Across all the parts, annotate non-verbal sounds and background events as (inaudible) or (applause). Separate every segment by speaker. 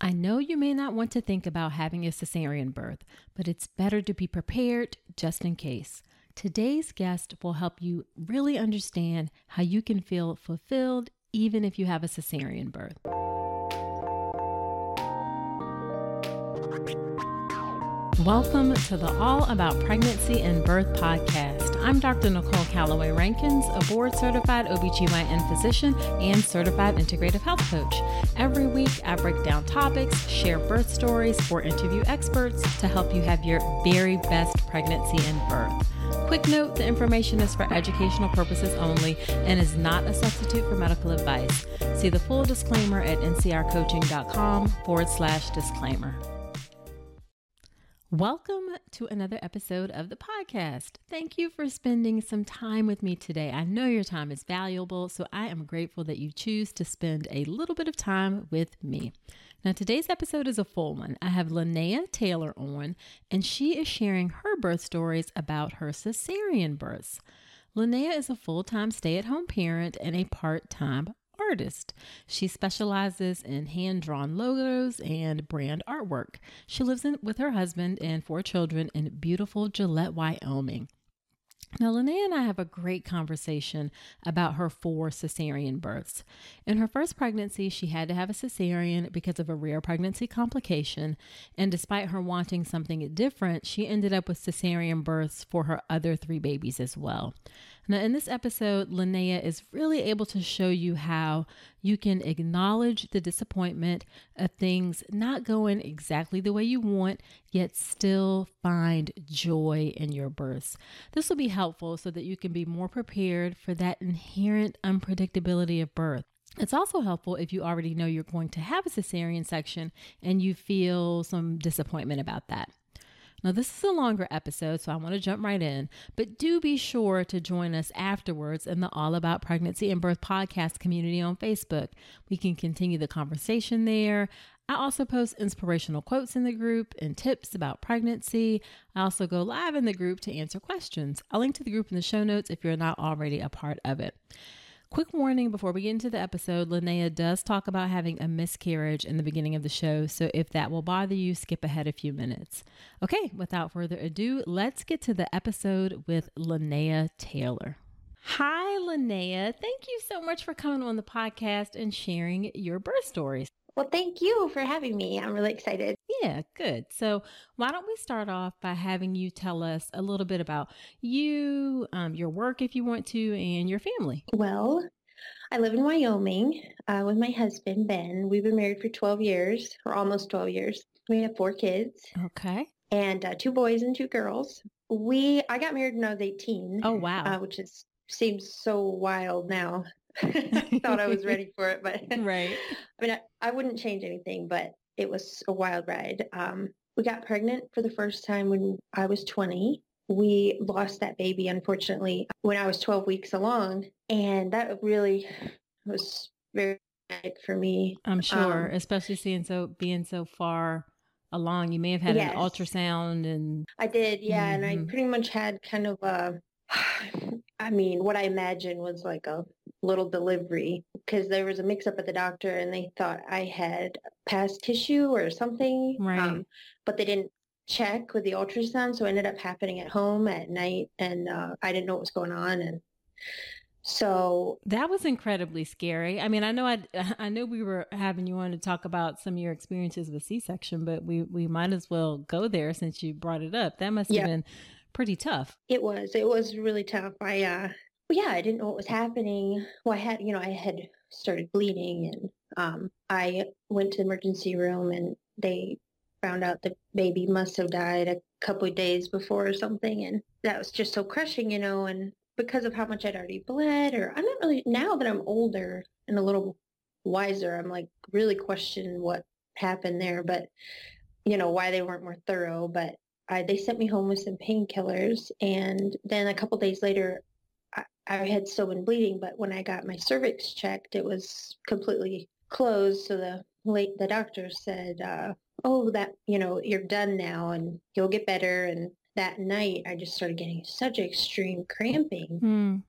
Speaker 1: I know you may not want to think about having a cesarean birth, but it's better to be prepared just in case. Today's guest will help you really understand how you can feel fulfilled even if you have a cesarean birth. Welcome to the All About Pregnancy and Birth podcast. I'm Dr. Nicole Calloway Rankins, a board certified OBGYN physician and certified integrative health coach. Every week, I break down topics, share birth stories, or interview experts to help you have your very best pregnancy and birth. Quick note the information is for educational purposes only and is not a substitute for medical advice. See the full disclaimer at ncrcoaching.com forward slash disclaimer. Welcome to another episode of the podcast. Thank you for spending some time with me today. I know your time is valuable, so I am grateful that you choose to spend a little bit of time with me. Now, today's episode is a full one. I have Linnea Taylor on, and she is sharing her birth stories about her cesarean births. Linnea is a full time stay at home parent and a part time artist. She specializes in hand drawn logos and brand artwork. She lives in, with her husband and four children in beautiful Gillette, Wyoming. Now, Linnea and I have a great conversation about her four cesarean births. In her first pregnancy, she had to have a cesarean because of a rare pregnancy complication. And despite her wanting something different, she ended up with cesarean births for her other three babies as well. Now, in this episode, Linnea is really able to show you how you can acknowledge the disappointment of things not going exactly the way you want, yet still find joy in your births. This will be helpful so that you can be more prepared for that inherent unpredictability of birth. It's also helpful if you already know you're going to have a cesarean section and you feel some disappointment about that. Now, this is a longer episode, so I want to jump right in, but do be sure to join us afterwards in the All About Pregnancy and Birth podcast community on Facebook. We can continue the conversation there. I also post inspirational quotes in the group and tips about pregnancy. I also go live in the group to answer questions. I'll link to the group in the show notes if you're not already a part of it. Quick warning before we get into the episode Linnea does talk about having a miscarriage in the beginning of the show. So if that will bother you, skip ahead a few minutes. Okay, without further ado, let's get to the episode with Linnea Taylor. Hi, Linnea. Thank you so much for coming on the podcast and sharing your birth stories.
Speaker 2: Well, thank you for having me. I'm really excited.
Speaker 1: Yeah, good. So, why don't we start off by having you tell us a little bit about you, um, your work, if you want to, and your family?
Speaker 2: Well, I live in Wyoming uh, with my husband, Ben. We've been married for 12 years, or almost 12 years. We have four kids.
Speaker 1: Okay.
Speaker 2: And uh, two boys and two girls. We I got married when I was 18.
Speaker 1: Oh, wow.
Speaker 2: Uh, which is seems so wild now. I thought I was (laughs) ready for it, but (laughs)
Speaker 1: right.
Speaker 2: I mean, I, I, wouldn't change anything, but it was a wild ride. Um, we got pregnant for the first time when I was 20. We lost that baby, unfortunately, when I was 12 weeks along. And that really was very traumatic for me.
Speaker 1: I'm sure, um, especially seeing so being so far along. You may have had yes. an ultrasound and
Speaker 2: I did, yeah. Mm-hmm. And I mm-hmm. pretty much had kind of a (sighs) I mean, what I imagined was like a little delivery because there was a mix up at the doctor and they thought I had past tissue or something.
Speaker 1: Right. Um,
Speaker 2: but they didn't check with the ultrasound. So it ended up happening at home at night and uh, I didn't know what was going on. And so
Speaker 1: that was incredibly scary. I mean, I know I (laughs) I know we were having you on to talk about some of your experiences with C-section, but we we might as well go there since you brought it up. That must have been pretty tough.
Speaker 2: It was. It was really tough. I uh yeah, I didn't know what was happening. Well, I had, you know, I had started bleeding and um I went to the emergency room and they found out the baby must have died a couple of days before or something and that was just so crushing, you know, and because of how much I'd already bled or I'm not really now that I'm older and a little wiser, I'm like really questioning what happened there, but you know, why they weren't more thorough, but I, they sent me home with some painkillers. And then a couple days later, I, I had still been bleeding, but when I got my cervix checked, it was completely closed. So the late, the doctor said, uh, oh, that, you know, you're done now and you'll get better. And that night I just started getting such extreme cramping.
Speaker 1: Mm.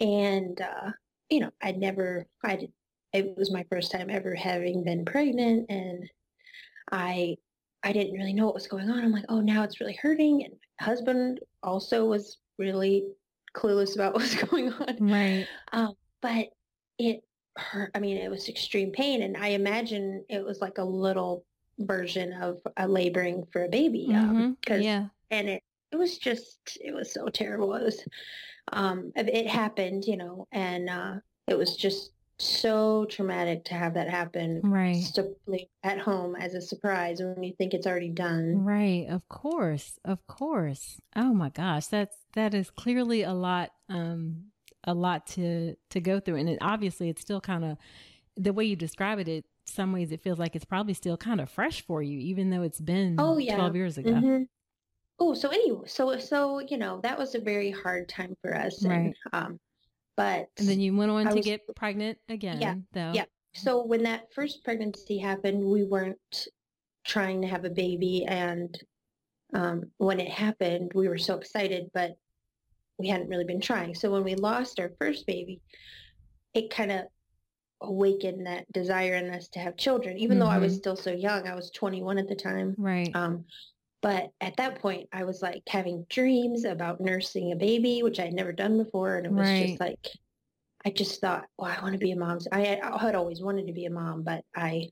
Speaker 2: And, uh, you know, I'd never, I it was my first time ever having been pregnant and I I didn't really know what was going on. I'm like, oh, now it's really hurting. And my husband also was really clueless about (laughs) what was going on.
Speaker 1: Right.
Speaker 2: Um, but it hurt. I mean, it was extreme pain. And I imagine it was like a little version of a laboring for a baby.
Speaker 1: Um, mm-hmm. Cause, yeah.
Speaker 2: And it, it was just, it was so terrible. It was, um, it happened, you know, and, uh, it was just so traumatic to have that happen
Speaker 1: right.
Speaker 2: at home as a surprise when you think it's already done.
Speaker 1: Right of course of course. Oh my gosh that's that is clearly a lot um a lot to to go through and it, obviously it's still kind of the way you describe it it some ways it feels like it's probably still kind of fresh for you even though it's been oh yeah. 12 years ago. Mm-hmm.
Speaker 2: oh so anyway so so you know that was a very hard time for us right. and um but
Speaker 1: and then you went on I to was, get pregnant again.
Speaker 2: Yeah,
Speaker 1: though.
Speaker 2: yeah. So when that first pregnancy happened, we weren't trying to have a baby, and um, when it happened, we were so excited, but we hadn't really been trying. So when we lost our first baby, it kind of awakened that desire in us to have children. Even mm-hmm. though I was mm-hmm. still so young, I was 21 at the time.
Speaker 1: Right.
Speaker 2: Um, but at that point, I was like having dreams about nursing a baby, which I had never done before. And it was right. just like, I just thought, well, I want to be a mom. I had, I had always wanted to be a mom, but I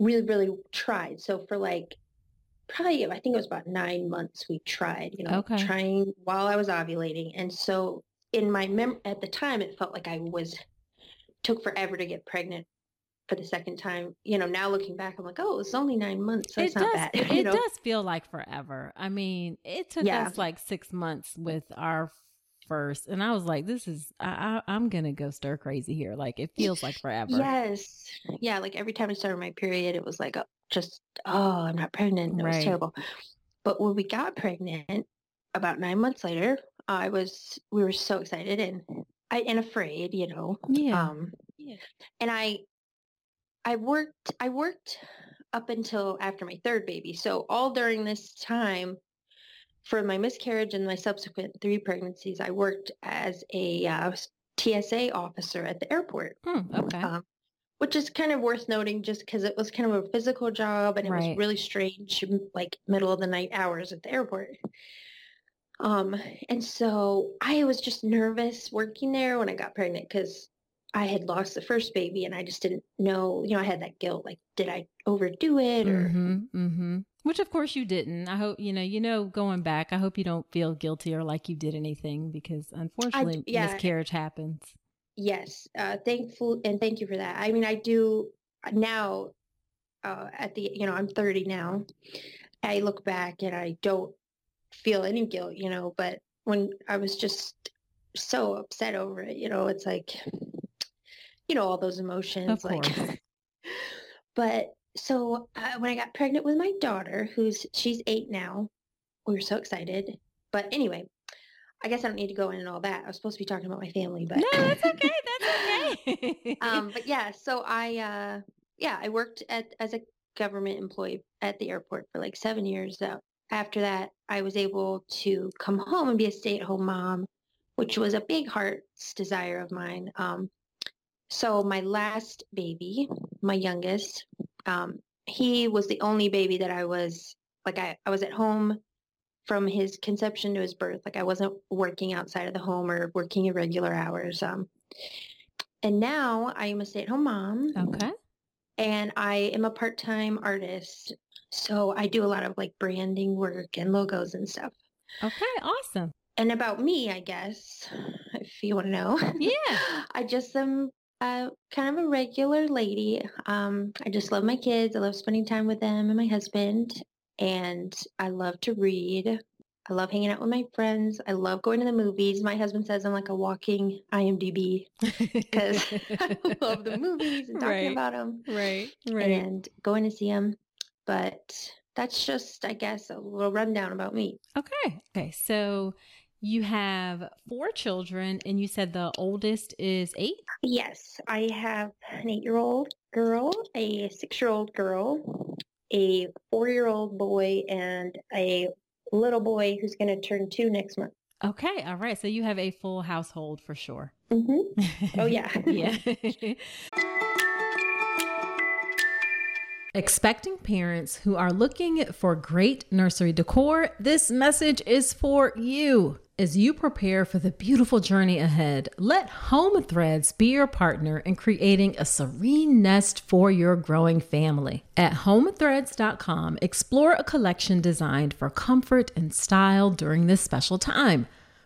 Speaker 2: really, really tried. So for like, probably, I think it was about nine months we tried, you know, okay. trying while I was ovulating. And so in my mem at the time, it felt like I was, took forever to get pregnant for the second time. You know, now looking back, I'm like, oh, it's only nine months. So it does. Bad, (laughs)
Speaker 1: it, it does feel like forever. I mean, it took yeah. us like six months with our first, and I was like, this is, I, I, am gonna go stir crazy here. Like it feels like forever.
Speaker 2: Yes, yeah. Like every time I started my period, it was like, oh, just, oh, I'm not pregnant. It right. was terrible. But when we got pregnant, about nine months later, I was, we were so excited and I and afraid, you know.
Speaker 1: Yeah. Um, yeah.
Speaker 2: And I I worked I worked up until after my third baby. So all during this time for my miscarriage and my subsequent three pregnancies, I worked as a uh, TSA officer at the airport.
Speaker 1: Hmm, okay.
Speaker 2: Um, which is kind of worth noting just because it was kind of a physical job and it
Speaker 1: Right.
Speaker 2: was really strange, like middle of the night hours at the airport. Um, and so I was just nervous working there when I got pregnant because I had lost the first baby and I just didn't know, you know, I had that guilt, like, did I overdo it or
Speaker 1: Mm-hmm, mm-hmm. Which of course you didn't. I hope you know. You know, going back, I hope you don't feel guilty or like you did anything because unfortunately,
Speaker 2: yeah.
Speaker 1: miscarriage happens.
Speaker 2: Yes, uh, thankful and thank you for that. I mean, I do now. Uh, at the you know, I'm 30 now. I look back and I don't feel any guilt, you know. But when I was just so upset over it, you know, it's like, you know, all those emotions.
Speaker 1: Of
Speaker 2: like,
Speaker 1: course. (laughs)
Speaker 2: but so uh, when I got pregnant with my daughter, who's she's eight now, we were so excited. But anyway, I guess I don't need to go into all that. I was supposed to be talking about my family, but
Speaker 1: No, that's okay. That's okay. (laughs)
Speaker 2: um, but yeah, so I, uh, yeah, I worked at as a government employee at the airport for like seven years. After that, I was able to come home and be a stay-at-home mom, which was a big heart's desire of mine. Um, so my last baby, my youngest, um, he was the only baby that I was like I, I was at home from his conception to his birth. Like I wasn't working outside of the home or working irregular hours. Um, and now I am a stay-at-home mom
Speaker 1: okay.
Speaker 2: and I am a part-time artist. So I do a lot of like branding work and logos and stuff.
Speaker 1: Okay. Awesome.
Speaker 2: And about me, I guess, if you want to know.
Speaker 1: Yeah. (laughs)
Speaker 2: I just am uh, kind of a regular lady. Um, I just love my kids. I love spending time with them and my husband. And I love to read. I love hanging out with my friends. I love going to the movies. My husband says I'm like a walking IMDb because (laughs) I love the (laughs) movies and talking
Speaker 1: Right.
Speaker 2: about them
Speaker 1: right. Right.
Speaker 2: and going to see them. But that's just, I guess, a little rundown about me.
Speaker 1: Okay. Okay. So you have four children, and you said the oldest is eight.
Speaker 2: Yes, I have an eight-year-old girl, a six-year-old girl, a four-year-old boy, and a little boy who's going to turn two next month.
Speaker 1: Okay. All right. So you have a full household for sure.
Speaker 2: hmm (laughs) Oh, yeah.
Speaker 1: yeah. (laughs) (laughs) Expecting parents who are looking for great nursery decor, this message is for you. As you prepare for the beautiful journey ahead, let Home Threads be your partner in creating a serene nest for your growing family. At homethreads.com, explore a collection designed for comfort and style during this special time.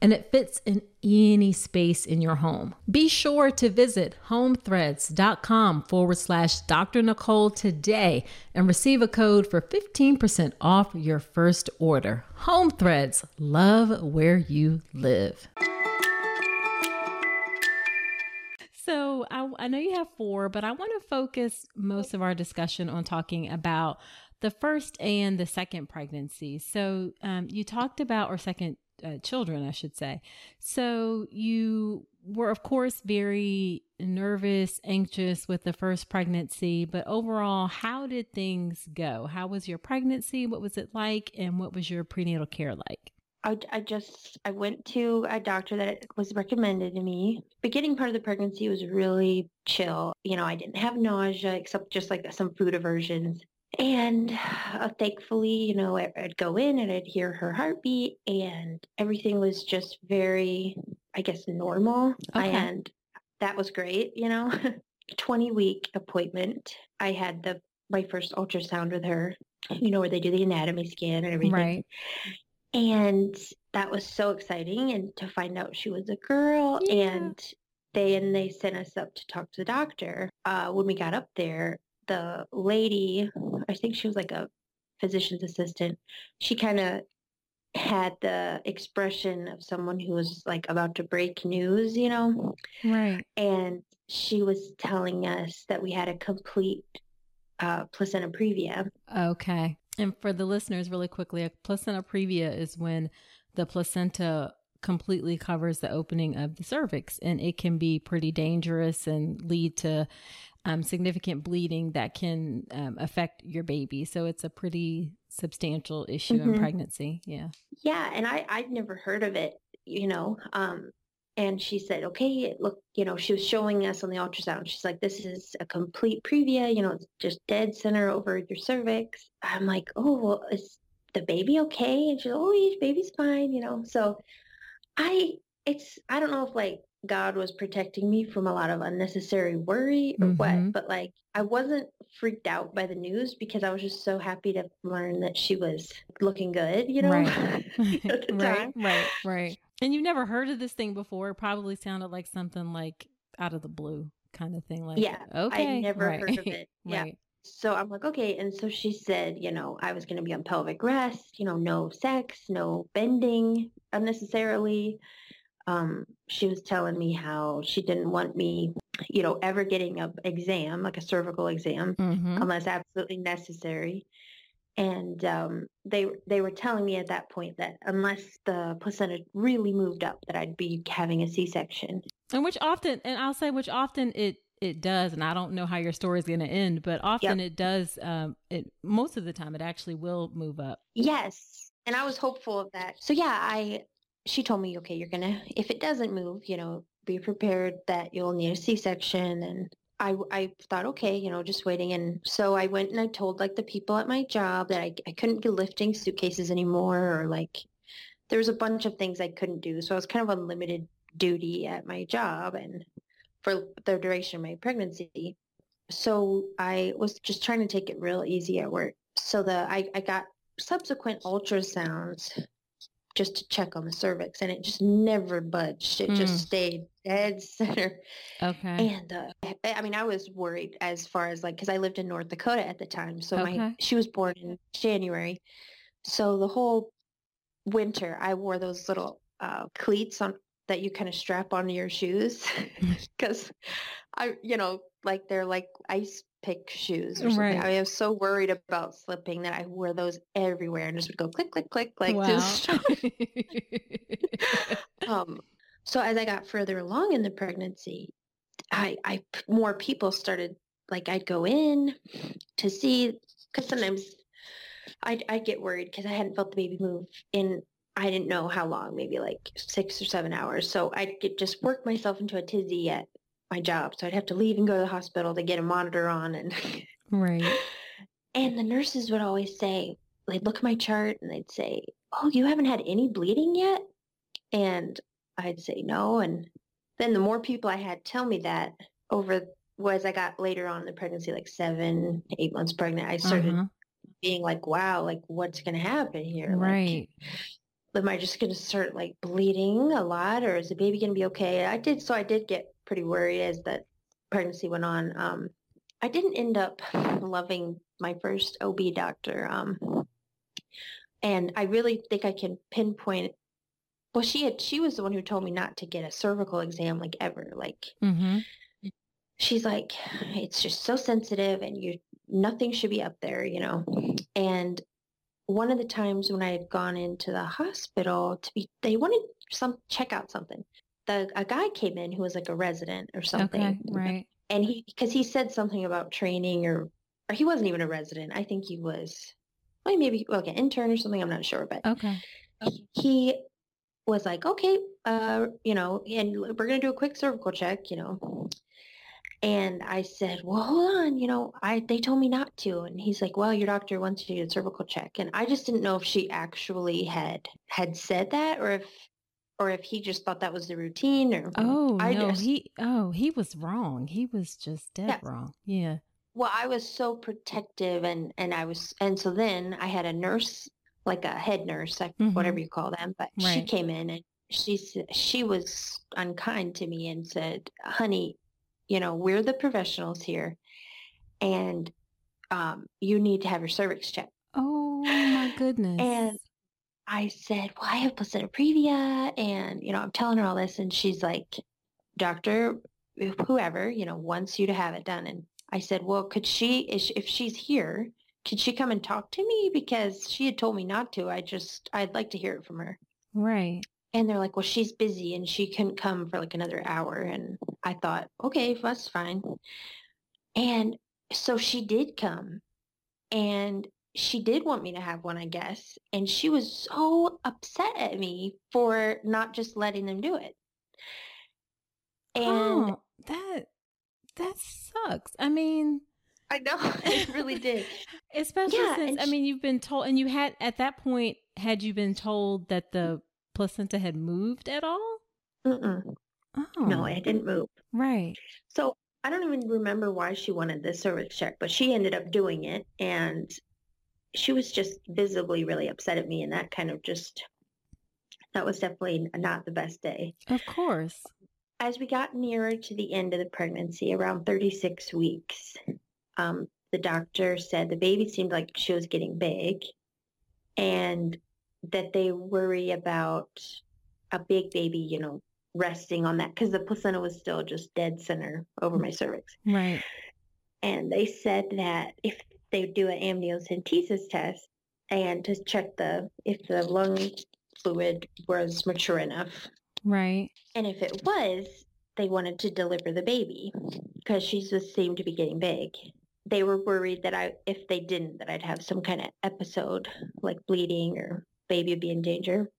Speaker 1: and it fits in any space in your home. Be sure to visit homethreads.com forward slash Dr. Nicole today and receive a code for 15% off your first order. Home Threads, love where you live. So I, I know you have four, but I want to focus most of our discussion on talking about the first and the second pregnancy. So um, you talked about, or second uh, children, I should say. So you were, of course, very nervous, anxious with the first pregnancy, but overall, how did things go? How was your pregnancy? What was it like? And what was your prenatal care like?
Speaker 2: I, I just I went to a doctor that was recommended to me. Beginning part of the pregnancy was really chill. You know, I didn't have nausea except just like some food aversions. And uh, thankfully, you know, I, I'd go in and I'd hear her heartbeat, and everything was just very, I guess, normal.
Speaker 1: Okay.
Speaker 2: And that was great. You know, (laughs) twenty week appointment. I had the my first ultrasound with her. You know, where they do the anatomy scan and everything.
Speaker 1: Right.
Speaker 2: And that was so exciting and to find out she was a girl
Speaker 1: Yeah.
Speaker 2: and they and they sent us up to talk to the doctor. Uh, when we got up there, the lady, I think she was like a physician's assistant, she kind of had the expression of someone who was like about to break news, you know?
Speaker 1: Right.
Speaker 2: And she was telling us that we had a complete uh, placenta previa.
Speaker 1: Okay. And for the listeners, really quickly, a placenta previa is when the placenta completely covers the opening of the cervix, and it can be pretty dangerous and lead to um, significant bleeding that can um, affect your baby. So it's a pretty substantial issue mm-hmm. in pregnancy. Yeah.
Speaker 2: Yeah. And I, I'd never heard of it, you know. Um, and she said, okay, it look, you know, she was showing us on the ultrasound. She's like, this is a complete previa, you know, it's just dead center over your cervix. I'm like, oh, well, is the baby okay? And she's, like, oh, your baby's fine, you know. So I, it's, I don't know if like God was protecting me from a lot of unnecessary worry or mm-hmm. what, but like I wasn't freaked out by the news because I was just so happy to learn that she was looking good, you know?
Speaker 1: Right. (laughs) (laughs) right, right, right. And you've never heard of this thing before. It probably sounded like something like out of the blue kind of thing. Like,
Speaker 2: yeah, okay. I never right. heard of it. (laughs) Yeah. right. So I'm like, okay. And so she said, you know, I was going to be on pelvic rest, you know, no sex, no bending unnecessarily um, she was telling me how she didn't want me, you know, ever getting a exam, like a cervical exam, mm-hmm. unless absolutely necessary. And um, they they were telling me at that point that unless the placenta really moved up, that I'd be having a C-section.
Speaker 1: And which often, and I'll say, which often it it does, and I don't know how your story is going to end, but often yep. it does. Um, it most of the time it actually will move up.
Speaker 2: Yes, and I was hopeful of that. So yeah, I she told me, okay, you're gonna, if it doesn't move, you know, be prepared that you'll need a C-section. And I, I thought, okay, you know, just waiting. And so I went and I told like the people at my job that I, I couldn't be lifting suitcases anymore or like there was a bunch of things I couldn't do. So I was kind of on limited duty at my job and for the duration of my pregnancy. So I was just trying to take it real easy at work. So the I, I got subsequent ultrasounds just to check on the cervix and it just never budged. It mm. just stayed dead (laughs) center.
Speaker 1: Okay.
Speaker 2: And uh, I mean, I was worried as far as like, cause I lived in North Dakota at the time. So okay. my, she was born in January. So the whole winter I wore those little uh, cleats on that you kind of strap onto your shoes (laughs) because I, you know, like they're like ice pick shoes or something. Right. I was so worried about slipping that I wore those everywhere and just would go click, click, click, like (laughs) wow. just. (laughs) um, so as I got further along in the pregnancy, I, I more people started like I'd go in to see because sometimes I'd, I'd get worried because I hadn't felt the baby move in I didn't know how long, maybe like six or seven hours. So I'd just work myself into a tizzy at my job. So I'd have to leave and go to the hospital to get a monitor on and
Speaker 1: right. (laughs)
Speaker 2: And the nurses would always say, they'd look at my chart and they'd say, "Oh, you haven't had any bleeding yet?" And I'd say no. And then the more people I had tell me that over was I got later on in the pregnancy, like seven, eight months pregnant, I started uh-huh. being like, wow, like what's going to happen here?
Speaker 1: Right.
Speaker 2: Like, am I just going to start like bleeding a lot or is the baby going to be okay? I did. So I did get pretty worried as that pregnancy went on. Um, I didn't end up loving my first OB doctor. Um, and I really think I can pinpoint. Well, she had, she was the one who told me not to get a cervical exam like ever. Like, mm-hmm. she's like, it's just so sensitive and you, nothing should be up there, you know? And one of the times when I had gone into the hospital to be, they wanted some, check out something the a guy came in who was like a resident or something.
Speaker 1: Okay, right.
Speaker 2: And he because he said something about training or or he wasn't even a resident. I think he was well, maybe like an intern or something. I'm not sure, but
Speaker 1: okay.
Speaker 2: He was like, okay, uh, you know, and we're gonna do a quick cervical check, you know. And I said, well, hold on, you know, I they told me not to. And he's like, well, your doctor wants you to do a cervical check. And I just didn't know if she actually had had said that or if or if he just thought that was the routine or
Speaker 1: oh I no just, he oh he was wrong he was just dead yeah. wrong yeah
Speaker 2: well i was so protective and and i was and so then i had a nurse like a head nurse like mm-hmm. whatever you call them but right. she came in and she she was unkind to me and said honey you know we're the professionals here and um, you need to have your cervix checked
Speaker 1: oh my goodness
Speaker 2: and I said, well, I have placenta previa. And, you know, I'm telling her all this. And she's like, doctor, whoever, you know, wants you to have it done. And I said, well, could she, if she's here, could she come and talk to me? Because she had told me not to. I just, I'd like to hear it from her.
Speaker 1: Right.
Speaker 2: And they're like, well, she's busy and she couldn't come for like another hour. And I thought, okay, that's fine. And so she did come and she did want me to have one, I guess. And she was so upset at me for not just letting them do it.
Speaker 1: And oh, that that sucks. I mean,
Speaker 2: I know (laughs) it really did. (laughs)
Speaker 1: Especially yeah, since I mean you've been told and you had at that point had you been told that the placenta had moved at all?
Speaker 2: Mm-mm. Oh. No, it oh. didn't move.
Speaker 1: Right.
Speaker 2: So I don't even remember why she wanted the cervix check, but she ended up doing it and she was just visibly really upset at me and that kind of just that was definitely not the best day.
Speaker 1: Of course.
Speaker 2: As we got nearer to the end of the pregnancy, around 36 weeks, um, the doctor said the baby seemed like she was getting big and that they worry about a big baby, you know, resting on that because the placenta was still just dead center over my cervix.
Speaker 1: Right.
Speaker 2: And they said that if they do an amniocentesis test and to check the if the lung fluid was mature enough.
Speaker 1: Right.
Speaker 2: And if it was, they wanted to deliver the baby because she just seemed to be getting big. They were worried that I, if they didn't, that I'd have some kind of episode like bleeding or baby would be in danger.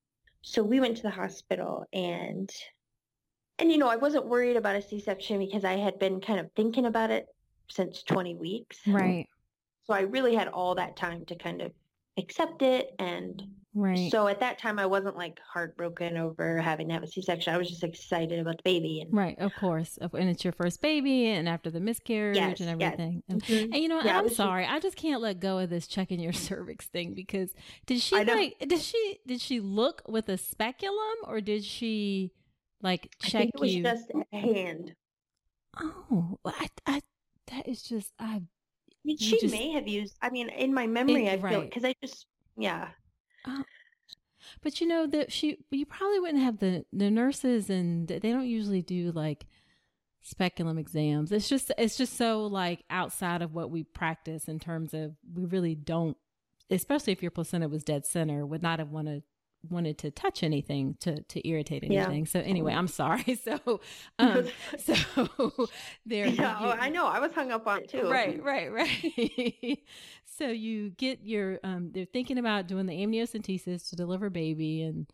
Speaker 2: So we went to the hospital and, and you know, I wasn't worried about a C-section because I had been kind of thinking about it since 20 weeks.
Speaker 1: Right.
Speaker 2: So I really had all that time to kind of accept it. And
Speaker 1: right.
Speaker 2: so at that time, I wasn't like heartbroken over having to have a C-section. I was just excited about the baby.
Speaker 1: And, right, of course. And it's your first baby and after the miscarriage yes, and everything. Yes. And, mm-hmm. and, you know, yeah, I'm sorry. Just, I just can't let go of this checking your (laughs) cervix thing because did she like, did she, did she look with a speculum or did she like check
Speaker 2: it was
Speaker 1: you?
Speaker 2: just a hand.
Speaker 1: Oh, I, I, that is just, I
Speaker 2: I mean, she just, may have used. I mean, in my memory, it, I feel because I just, yeah.
Speaker 1: Uh, but you know that she, you probably wouldn't have the the nurses, and they don't usually do like speculum exams. It's just, it's just so like outside of what we practice in terms of we really don't, especially if your placenta was dead center, would not have wanted wanted to touch anything to to irritate anything. Yeah. So anyway, I'm sorry. (laughs) So (laughs) um so (laughs) there
Speaker 2: yeah, you, I know. I was hung up on it too.
Speaker 1: Right, right, right. so you get your um they're thinking about doing the amniocentesis to deliver baby and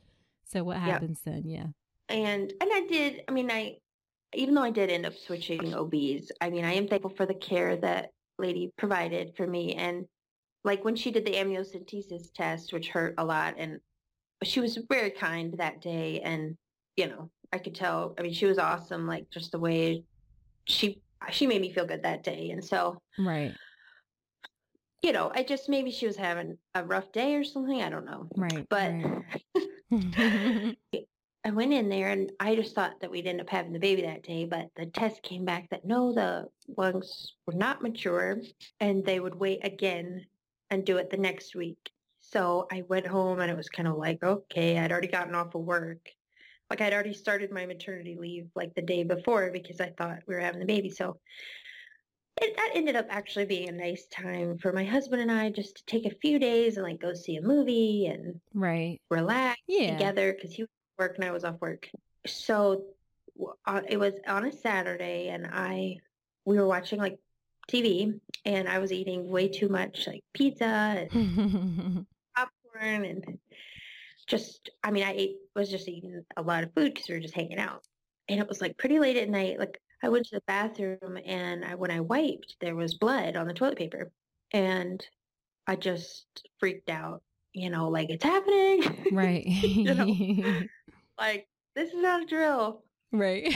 Speaker 1: so what happens then? Yeah.
Speaker 2: And and I did I mean I even though I did end up switching OBs, I mean I am thankful for the care that lady provided for me and like when she did the amniocentesis test, which hurt a lot, and she was very kind that day and you know i could tell i mean she was awesome like just the way she she made me feel good that day and so
Speaker 1: right
Speaker 2: you know i just maybe she was having a rough day or something i don't know
Speaker 1: right
Speaker 2: but right. (laughs) (laughs) i went in there and i just thought that we'd end up having the baby that day but the test came back that no the lungs were not mature and they would wait again and do it the next week so I went home and it was kind of like, okay, I'd already gotten off of work. Like I'd already started my maternity leave like the day before because I thought we were having the baby. So it, that ended up actually being a nice time for my husband and I just to take a few days and like go see a movie and
Speaker 1: right
Speaker 2: relax yeah. together because he was work and I was off work. So uh, it was on a Saturday and I we were watching like TV and I was eating way too much like pizza and (laughs) popcorn and just, I mean, I ate, was just eating a lot of food because we were just hanging out. And it was like pretty late at night. Like I went to the bathroom and I, when I wiped, there was blood on the toilet paper. And I just freaked out, you know, like it's happening.
Speaker 1: Right. (laughs)
Speaker 2: you know, (laughs) like this is not a drill.
Speaker 1: Right.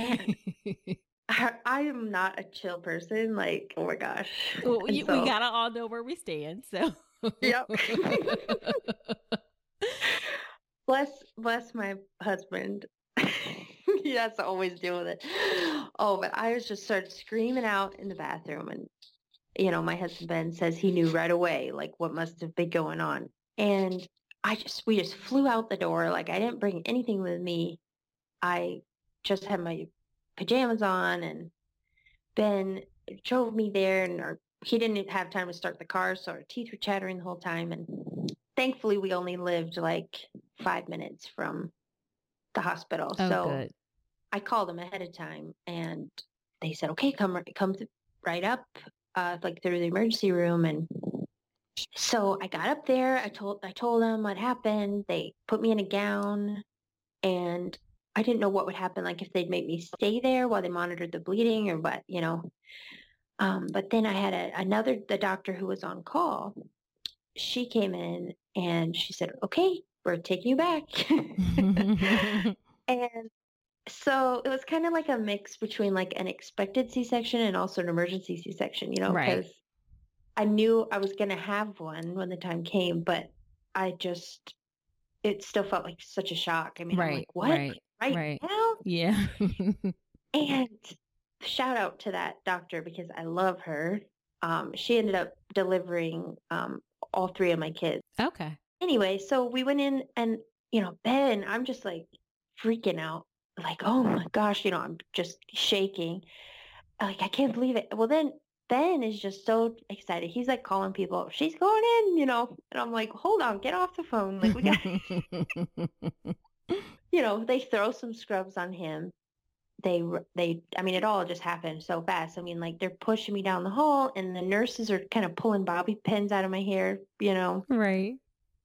Speaker 1: (laughs)
Speaker 2: I, I, am not a chill person. Like, oh my gosh.
Speaker 1: Well, you, so, we gotta all know where we stand. So
Speaker 2: yep. (laughs) bless bless my husband. (laughs) he has to always deal with it. Oh, but I was just started screaming out in the bathroom and you know, my husband Ben says he knew right away like what must have been going on. And I just we just flew out the door. Like I didn't bring anything with me. I just had my pajamas on and Ben drove me there and our, he didn't have time to start the car. So our teeth were chattering the whole time. And thankfully we only lived like five minutes from the hospital.
Speaker 1: Oh,
Speaker 2: so
Speaker 1: good.
Speaker 2: I called them ahead of time and they said, okay, come, come right up, uh, like through the emergency room. And so I got up there. I told, I told them what happened. They put me in a gown and I didn't know what would happen, like if they'd make me stay there while they monitored the bleeding or what, you know. Um, but then I had a, another, the doctor who was on call. She came in and she said, okay, we're taking you back. (laughs) (laughs) and so it was kind of like a mix between like an expected C-section and also an emergency C-section, you know,
Speaker 1: Right.
Speaker 2: because I knew I was going to have one when the time came, but I just, it still felt like such a shock. I mean, I'm
Speaker 1: right.
Speaker 2: like, what?
Speaker 1: Right.
Speaker 2: Right,
Speaker 1: right.
Speaker 2: now?
Speaker 1: Yeah. (laughs)
Speaker 2: And shout out to that doctor because I love her. Um, she ended up delivering um, all three of my kids.
Speaker 1: okay.
Speaker 2: Anyway, so we went in and, you know, Ben, I'm just like freaking out. Like, oh my gosh, you know, I'm just shaking. Like, I can't believe it. Well, then Ben is just so excited. He's like calling people, she's going in, you know. And I'm like, hold on, get off the phone. Like, we got, (laughs) you know, they throw some scrubs on him. They, they, I mean, it all just happened so fast. I mean, like they're pushing me down the hall and the nurses are kind of pulling bobby pins out of my hair, you know.
Speaker 1: right.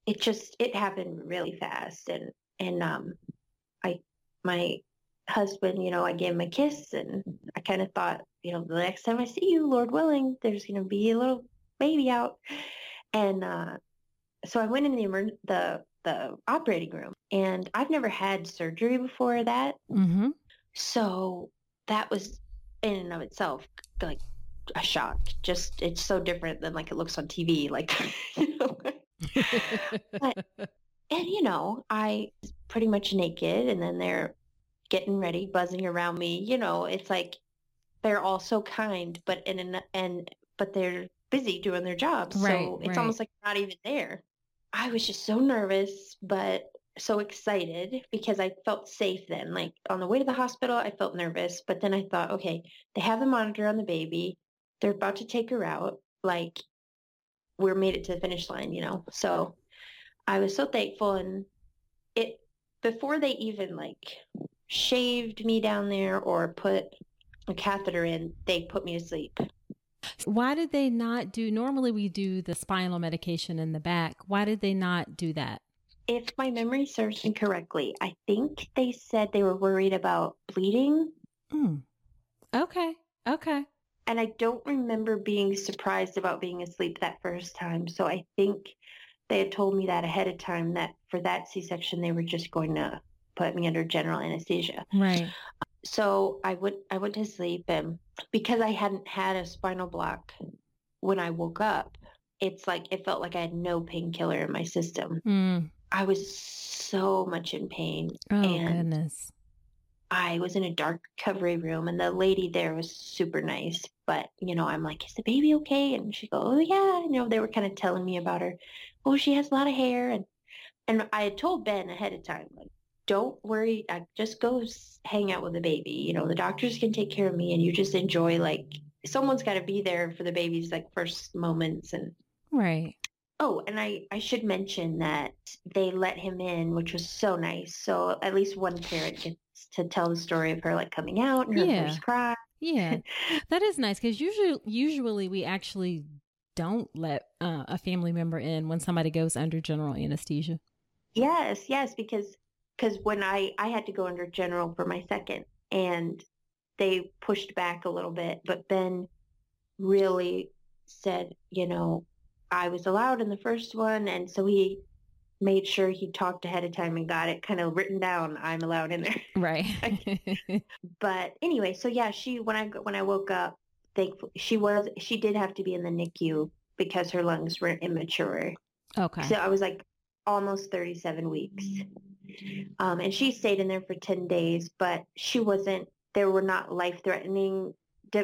Speaker 2: It just, it happened really fast. And, and, um, I, my husband, you know, I gave him a kiss and I kind of thought, you know, the next time I see you, Lord willing, there's going to be a little baby out. And, uh, so I went in the, emer- the, the operating room and I've never had surgery before that.
Speaker 1: Mm-hmm.
Speaker 2: So that was in and of itself like a shock. Just it's so different than like it looks on TV. Like, (laughs) you know? (laughs) and you know, I pretty much naked, and then they're getting ready, buzzing around me. You know, it's like they're all so kind, but in an and but they're busy doing their job,
Speaker 1: Right,
Speaker 2: so it's
Speaker 1: right.
Speaker 2: almost like not even there. I was just so nervous, but so excited because I felt safe then. Like on the way to the hospital, I felt nervous, but then I thought, okay, they have the monitor on the baby. They're about to take her out. Like we're made it to the finish line, you know? So I was so thankful and it, before they even like shaved me down there or put a catheter in, they put me to sleep.
Speaker 1: Why did they not do? Normally, we do the spinal medication in the back. Why did they not do that?
Speaker 2: If my memory serves me correctly, I think they said they were worried about bleeding
Speaker 1: Mm. Okay. Okay.
Speaker 2: and I don't remember being surprised about being asleep that first time. So I think they had told me that ahead of time that for that C-section they were just going to put me under general anesthesia.
Speaker 1: Right.
Speaker 2: So I went I went to sleep and because I hadn't had a spinal block when I woke up, it's like it felt like I had no painkiller in my system.
Speaker 1: Mm.
Speaker 2: I was so much in pain.
Speaker 1: Oh
Speaker 2: And-
Speaker 1: goodness.
Speaker 2: I was in a dark recovery room and the lady there was super nice. But, you know, I'm like, is the baby okay? And she go, oh yeah. You know, they were kind of telling me about her. Oh, she has a lot of hair. And, and I had told Ben ahead of time, like, don't worry. I just go hang out with the baby. You know, the doctors can take care of me and you just enjoy like, someone's got to be there for the baby's like first moments. And
Speaker 1: Right.
Speaker 2: Oh, and I, I should mention that they let him in, which was so nice. So at least one parent gets to tell the story of her like coming out and her
Speaker 1: Yeah.
Speaker 2: first cry.
Speaker 1: Yeah, that is nice because usually, usually we actually don't let uh, a family member in when somebody goes under general anesthesia.
Speaker 2: Yes, yes, because because when I I had to go under general for my second, and they pushed back a little bit, but Ben really said, you know, I was allowed in the first one, and so he made sure he talked ahead of time and got it kind of written down. I'm allowed in there.
Speaker 1: Right. (laughs) (laughs)
Speaker 2: but anyway, so yeah, she when I when I woke up, thankfully she was she did have to be in the NICU because her lungs were immature.
Speaker 1: okay.
Speaker 2: So I was like almost 37 weeks. Um, and she stayed in there for 10 days, but she wasn't, there were not life-threatening,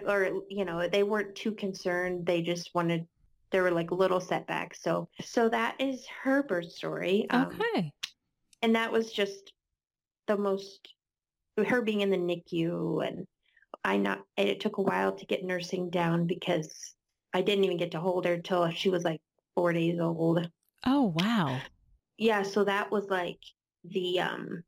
Speaker 2: or, you know, they weren't too concerned. They just wanted, there were like little setbacks. So, so that is her birth story. Um,
Speaker 1: okay.
Speaker 2: and that was just the most, her being in the NICU and I not it took a while to get nursing down because I didn't even get to hold her till she was like four days old.
Speaker 1: Oh wow.
Speaker 2: Yeah, so that was like the um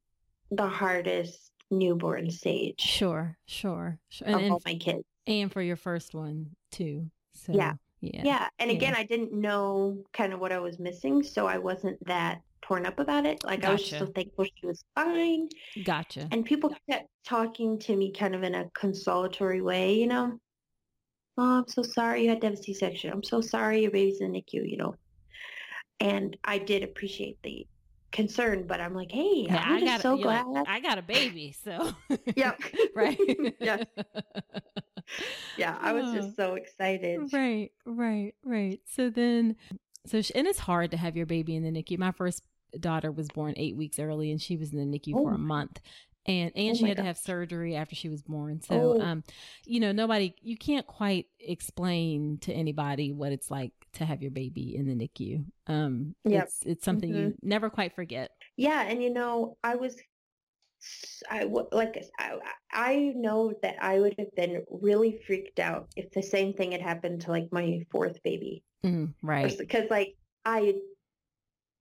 Speaker 2: the hardest newborn stage.
Speaker 1: Sure, sure, sure.
Speaker 2: And,
Speaker 1: and,
Speaker 2: all my kids.
Speaker 1: And for your first one too. So
Speaker 2: yeah.
Speaker 1: Yeah.
Speaker 2: Yeah. And again, yeah. I didn't know kind of what I was missing, so I wasn't that torn up about it. Like gotcha. I was just so thankful she was fine.
Speaker 1: Gotcha.
Speaker 2: And people kept talking to me kind of in a consolatory way, you know. Oh, I'm so sorry you had to have a C-section. I'm so sorry your baby's in the NICU, you know. And I did appreciate the concern, but I'm like, hey, I'm I just got, so glad.
Speaker 1: Like, I got a baby, so. (laughs) (laughs)
Speaker 2: yeah.
Speaker 1: right. (laughs)
Speaker 2: yeah. Yeah, I was just so excited.
Speaker 1: Right, right, right. So then, so, and it's hard to have your baby in the NICU. My first daughter was born eight weeks early and she was in the NICU oh. for a month and and oh she had gosh. to have surgery after she was born so oh. um you know nobody you can't quite explain to anybody what it's like to have your baby in the NICU um yep. it's it's something mm-hmm. you never quite forget
Speaker 2: yeah and you know I was I like I, I know that I would have been really freaked out if the same thing had happened to like my fourth baby
Speaker 1: mm, right
Speaker 2: because like I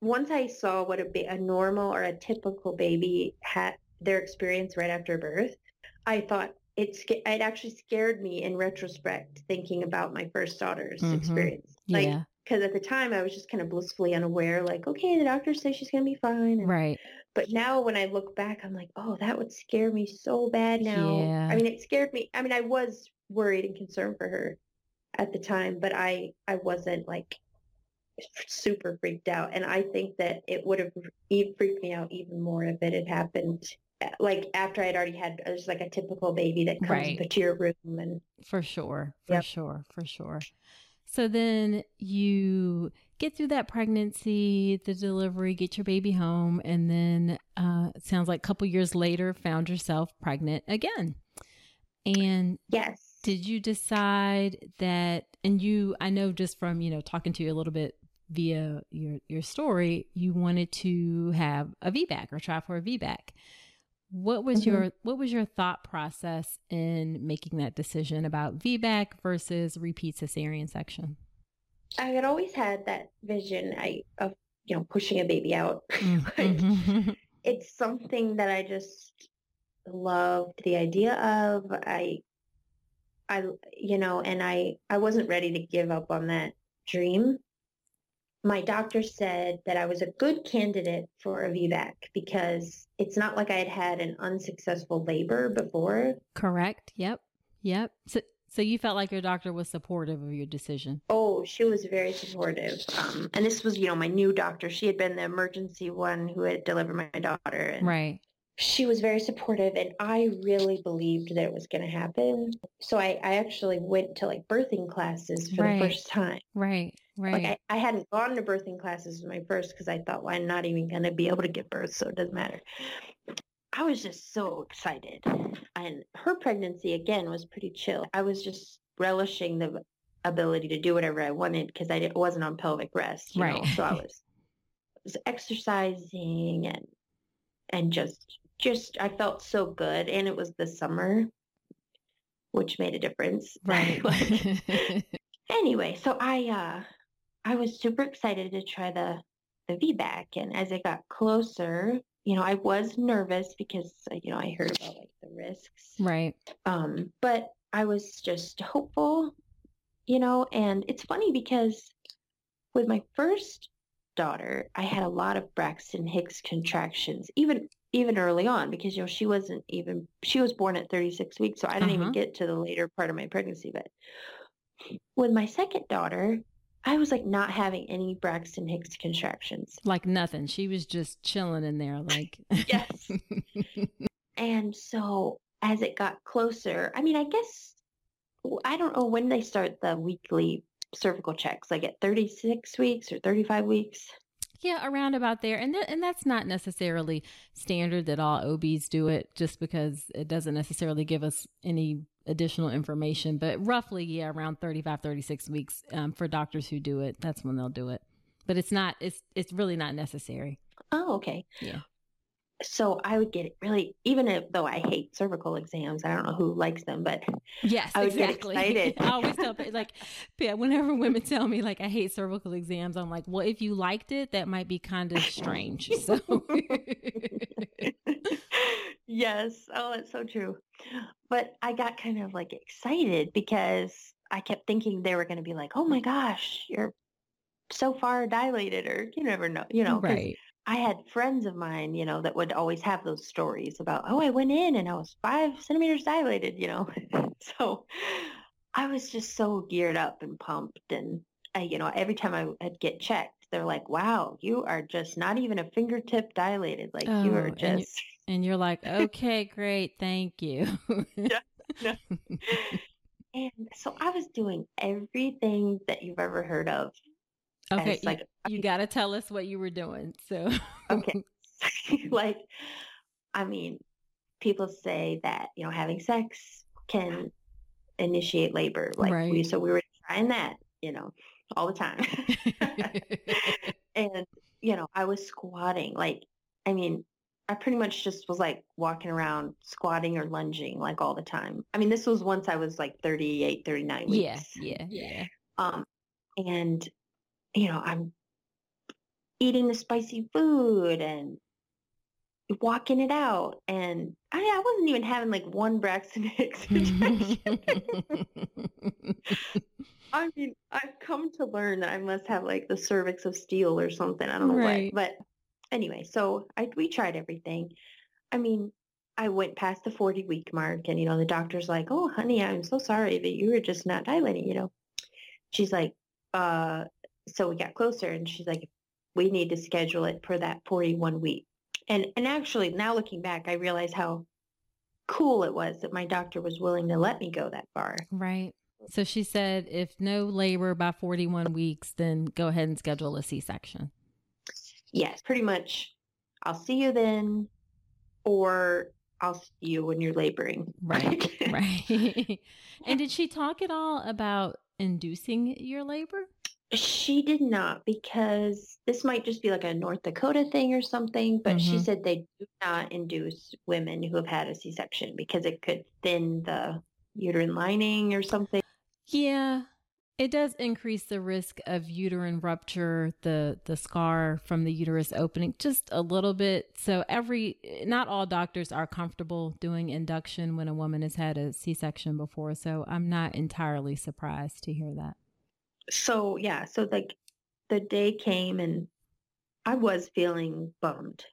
Speaker 2: once I saw what a, a normal or a typical baby had their experience right after birth, I thought it it actually scared me in retrospect thinking about my first daughter's mm-hmm. experience. Like, yeah. Because at the time I was just kind of blissfully unaware, like, okay, the doctors say she's gonna be fine.
Speaker 1: And, right.
Speaker 2: But now when I look back, I'm like, oh, that would scare me so bad now. Yeah. I mean, it scared me. I mean, I was worried and concerned for her at the time, but I I wasn't like super freaked out. And I think that it would have freaked me out even more if it had happened eh, like after I'd already had just like a typical baby that comes right. to your room and
Speaker 1: for sure, for yep. sure, for sure. So then you get through that pregnancy, the delivery, get your baby home, and then uh, sounds like a couple years later found yourself pregnant again. And
Speaker 2: yes,
Speaker 1: did you decide that? And you, I know just from you know talking to you a little bit via your your story, you wanted to have a VBAC or try for a VBAC. What was mm-hmm. your what was your thought process in making that decision about VBAC versus repeat cesarean section?
Speaker 2: I had always had that vision I, of you know pushing a baby out. (laughs) Mm-hmm. (laughs) it's something that I just loved the idea of. I I you know, and I I wasn't ready to give up on that dream my doctor said that I was a good candidate for a VBAC because it's not like I had had an unsuccessful labor before.
Speaker 1: Correct. Yep. Yep. So, so you felt like your doctor was supportive of your decision?
Speaker 2: Oh, she was very supportive. Um, and this was, you know, my new doctor. She had been the emergency one who had delivered my daughter.
Speaker 1: Right.
Speaker 2: She was very supportive, and I really believed that it was going to happen. So I, I actually went to like birthing classes for right. the first time.
Speaker 1: Right. Right.
Speaker 2: Like I, I hadn't gone to birthing classes my first because I thought, well, I'm not even going to be able to give birth, so it doesn't matter. I was just so excited. And her pregnancy, again, was pretty chill. I was just relishing the ability to do whatever I wanted because I wasn't on pelvic rest. right. Know? So I (laughs) was, was exercising and and just just I felt so good. And it was the summer, which made a difference. (laughs)
Speaker 1: Right. (laughs)
Speaker 2: anyway, so I uh I was super excited to try the the VBAC, and as it got closer, you know, I was nervous because uh, you know I heard about like the risks,
Speaker 1: right?
Speaker 2: Um, but I was just hopeful, you know. And it's funny because with my first daughter, I had a lot of Braxton Hicks contractions, even even early on, because you know she wasn't even she was born at 36 weeks, so I didn't uh-huh. even get to the later part of my pregnancy. But with my second daughter, I was like not having any Braxton Hicks contractions.
Speaker 1: Like nothing. She was just chilling in there like (laughs)
Speaker 2: Yes. (laughs) and so as it got closer, I mean, I guess I don't know when they start the weekly cervical checks, like at 36 weeks or 35 weeks.
Speaker 1: Yeah, around about there. And and that's not necessarily standard that all OBs do it just because it doesn't necessarily give us any additional information, but roughly, yeah, around 35, 36 weeks um, for doctors who do it. That's when they'll do it. But it's not, it's, it's really not necessary.
Speaker 2: Oh, okay.
Speaker 1: Yeah.
Speaker 2: so I would get it really, even if, though I hate cervical exams, I don't know who likes them, but
Speaker 1: yes,
Speaker 2: I
Speaker 1: exactly. (laughs) I always tell like, yeah, whenever women tell me like I hate cervical exams, I'm like, well, if you liked it, that might be kind of strange. So. (laughs)
Speaker 2: yes. Oh, it's so true. But I got kind of like excited because I kept thinking they were going to be like, oh my gosh, you're so far dilated, or you never know, you know.
Speaker 1: right.
Speaker 2: I had friends of mine, you know, that would always have those stories about, oh, I went in and I was five centimeters dilated, you know. (laughs) so I was just so geared up and pumped. And, I, you know, every time I would get checked, they're like, wow, you are just not even a fingertip dilated. Like you
Speaker 1: Oh,
Speaker 2: are just,
Speaker 1: And you're like, okay, great, thank you. (laughs)
Speaker 2: Yeah. (laughs) and so I was doing everything that you've ever heard of.
Speaker 1: okay, you,
Speaker 2: like,
Speaker 1: you got to tell us what you were doing. So,
Speaker 2: okay. (laughs) like, I mean, people say that, you know, having sex can initiate labor. Like we,
Speaker 1: Right.
Speaker 2: so we were trying that, you know, all the time. and, you know, I was squatting. Like, I mean, I pretty much just was like walking around squatting or lunging like all the time. I mean, this was once I was like 38, 39 weeks.
Speaker 1: yeah, yeah, yeah.
Speaker 2: Um, and you know, I'm eating the spicy food and walking it out, and I, I wasn't even having like one Braxton Hicks injection. I mean, I've come to learn that I must have like the cervix of steel or something. I don't know
Speaker 1: Right.
Speaker 2: what, but anyway, so I we tried everything. I mean, I went past the 40 week mark and, you know, the doctor's like, oh, honey, I'm so sorry that you were just not dilating, you know. She's like, uh, so we got closer and she's like, we need to schedule it for that 41 week. And, and actually now looking back, I realize how cool it was that my doctor was willing to let me go that far.
Speaker 1: right. So she said, if no labor by 41 weeks, then go ahead and schedule a C section.
Speaker 2: Yes, pretty much. I'll see you then, or I'll see you when you're laboring. (laughs)
Speaker 1: Right, right. (laughs) and did (laughs) she talk at all about inducing your labor?
Speaker 2: She did not because this might just be like a North Dakota thing or something, but she
Speaker 1: Mhm.
Speaker 2: said they do not induce women who have had a C-section because it could thin the uterine lining or something.
Speaker 1: Yeah. It does increase the risk of uterine rupture, the the scar from the uterus opening just a little bit. So every not all doctors are comfortable doing induction when a woman has had a C-section before, so I'm not entirely surprised to hear that.
Speaker 2: So yeah, so like the day came and I was feeling bummed,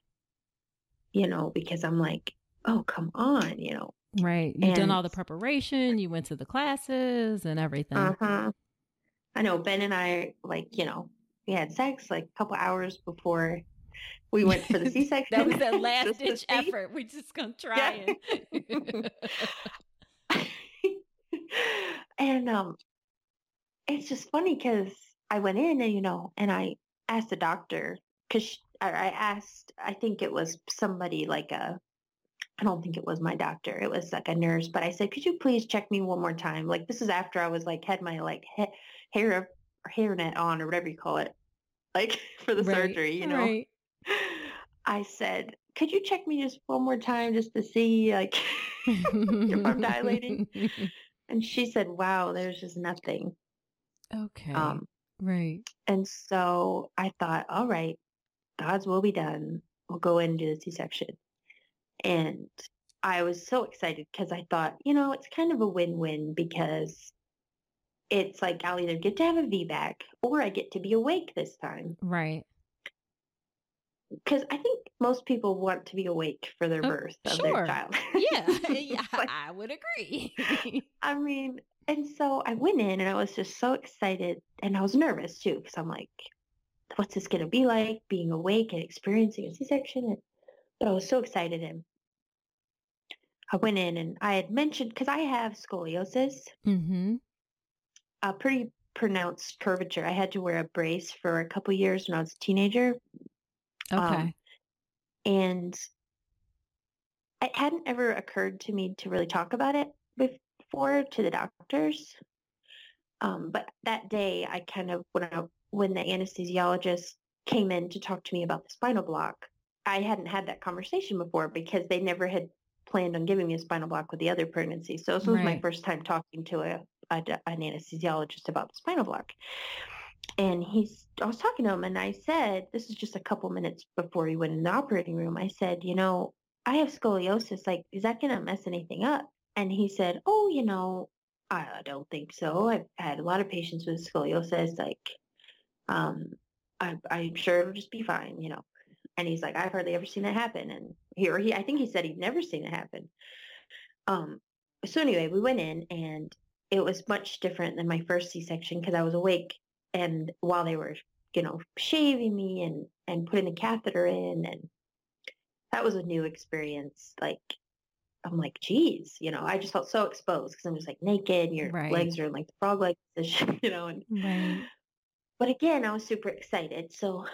Speaker 2: you know, because I'm like, oh, come on, you know.
Speaker 1: Right. You've done all the preparation, you went to the classes and everything.
Speaker 2: Uh-huh. I know Ben and I like, you know, we had sex like a couple hours before we went for the (laughs) C-section.
Speaker 1: That was (laughs) that last ditch effort. We're just gonna try it. (laughs)
Speaker 2: and um it's just funny because I went in and you know, and I asked the doctor because I, asked, I think it was somebody like a, I don't think it was my doctor. It was like a nurse, but I said, could you please check me one more time? Like this is after I was like had my like ha- hair hairnet on or whatever you call it, like (laughs) for the
Speaker 1: Right,
Speaker 2: surgery, you know.
Speaker 1: right. (sighs)
Speaker 2: I said, could you check me just one more time just to see like (laughs) if I'm dilating? (laughs) And she said, wow, there's just nothing.
Speaker 1: okay.
Speaker 2: Um,
Speaker 1: right.
Speaker 2: and so I thought, all right, God's will be done. We'll go in and do the C-section. And I was so excited because I thought, you know, it's kind of a win-win because it's like I'll either get to have a VBAC or I get to be awake this time.
Speaker 1: Right.
Speaker 2: Because I think most people want to be awake for their
Speaker 1: Oh,
Speaker 2: birth of
Speaker 1: sure.
Speaker 2: their child.
Speaker 1: Yeah. (laughs) (laughs) yeah
Speaker 2: like-
Speaker 1: I would agree. (laughs)
Speaker 2: I mean, and so I went in and I was just so excited and I was nervous too because I'm like, what's this going to be like being awake and experiencing a C-section? And, but I was so excited and I went in and I had mentioned because I have scoliosis,
Speaker 1: mm-hmm.
Speaker 2: A pretty pronounced curvature. I had to wear a brace for a couple years when I was a teenager.
Speaker 1: Okay.
Speaker 2: Um, and it hadn't ever occurred to me to really talk about it before to the doctors. Um, but that day, I kind of when I, when the anesthesiologist came in to talk to me about the spinal block, I hadn't had that conversation before because they never had planned on giving me a spinal block with the other pregnancy. So this was my first time talking to a, a an anesthesiologist about the spinal block. And he's, I was talking to him and I said, this is just a couple minutes before he went in the operating room. I said, you know, I have scoliosis. Like, is that going to mess anything up? And he said, oh, you know, I don't think so. I've had a lot of patients with scoliosis. Like, um, I, I'm sure it'll just be fine, you know. And he's like, I've hardly ever seen that happen. And here he, I think he said he'd never seen it happen. Um, so anyway, we went in and it was much different than my first C-section because I was awake and while they were, you know, shaving me and, and putting the catheter in and that was a new experience. Like, I'm like, geez, you know, I just felt so exposed because I'm just like naked and your
Speaker 1: Right.
Speaker 2: legs are in like the frog leg position, (laughs) you know, and
Speaker 1: Right.
Speaker 2: but again, I was super excited. So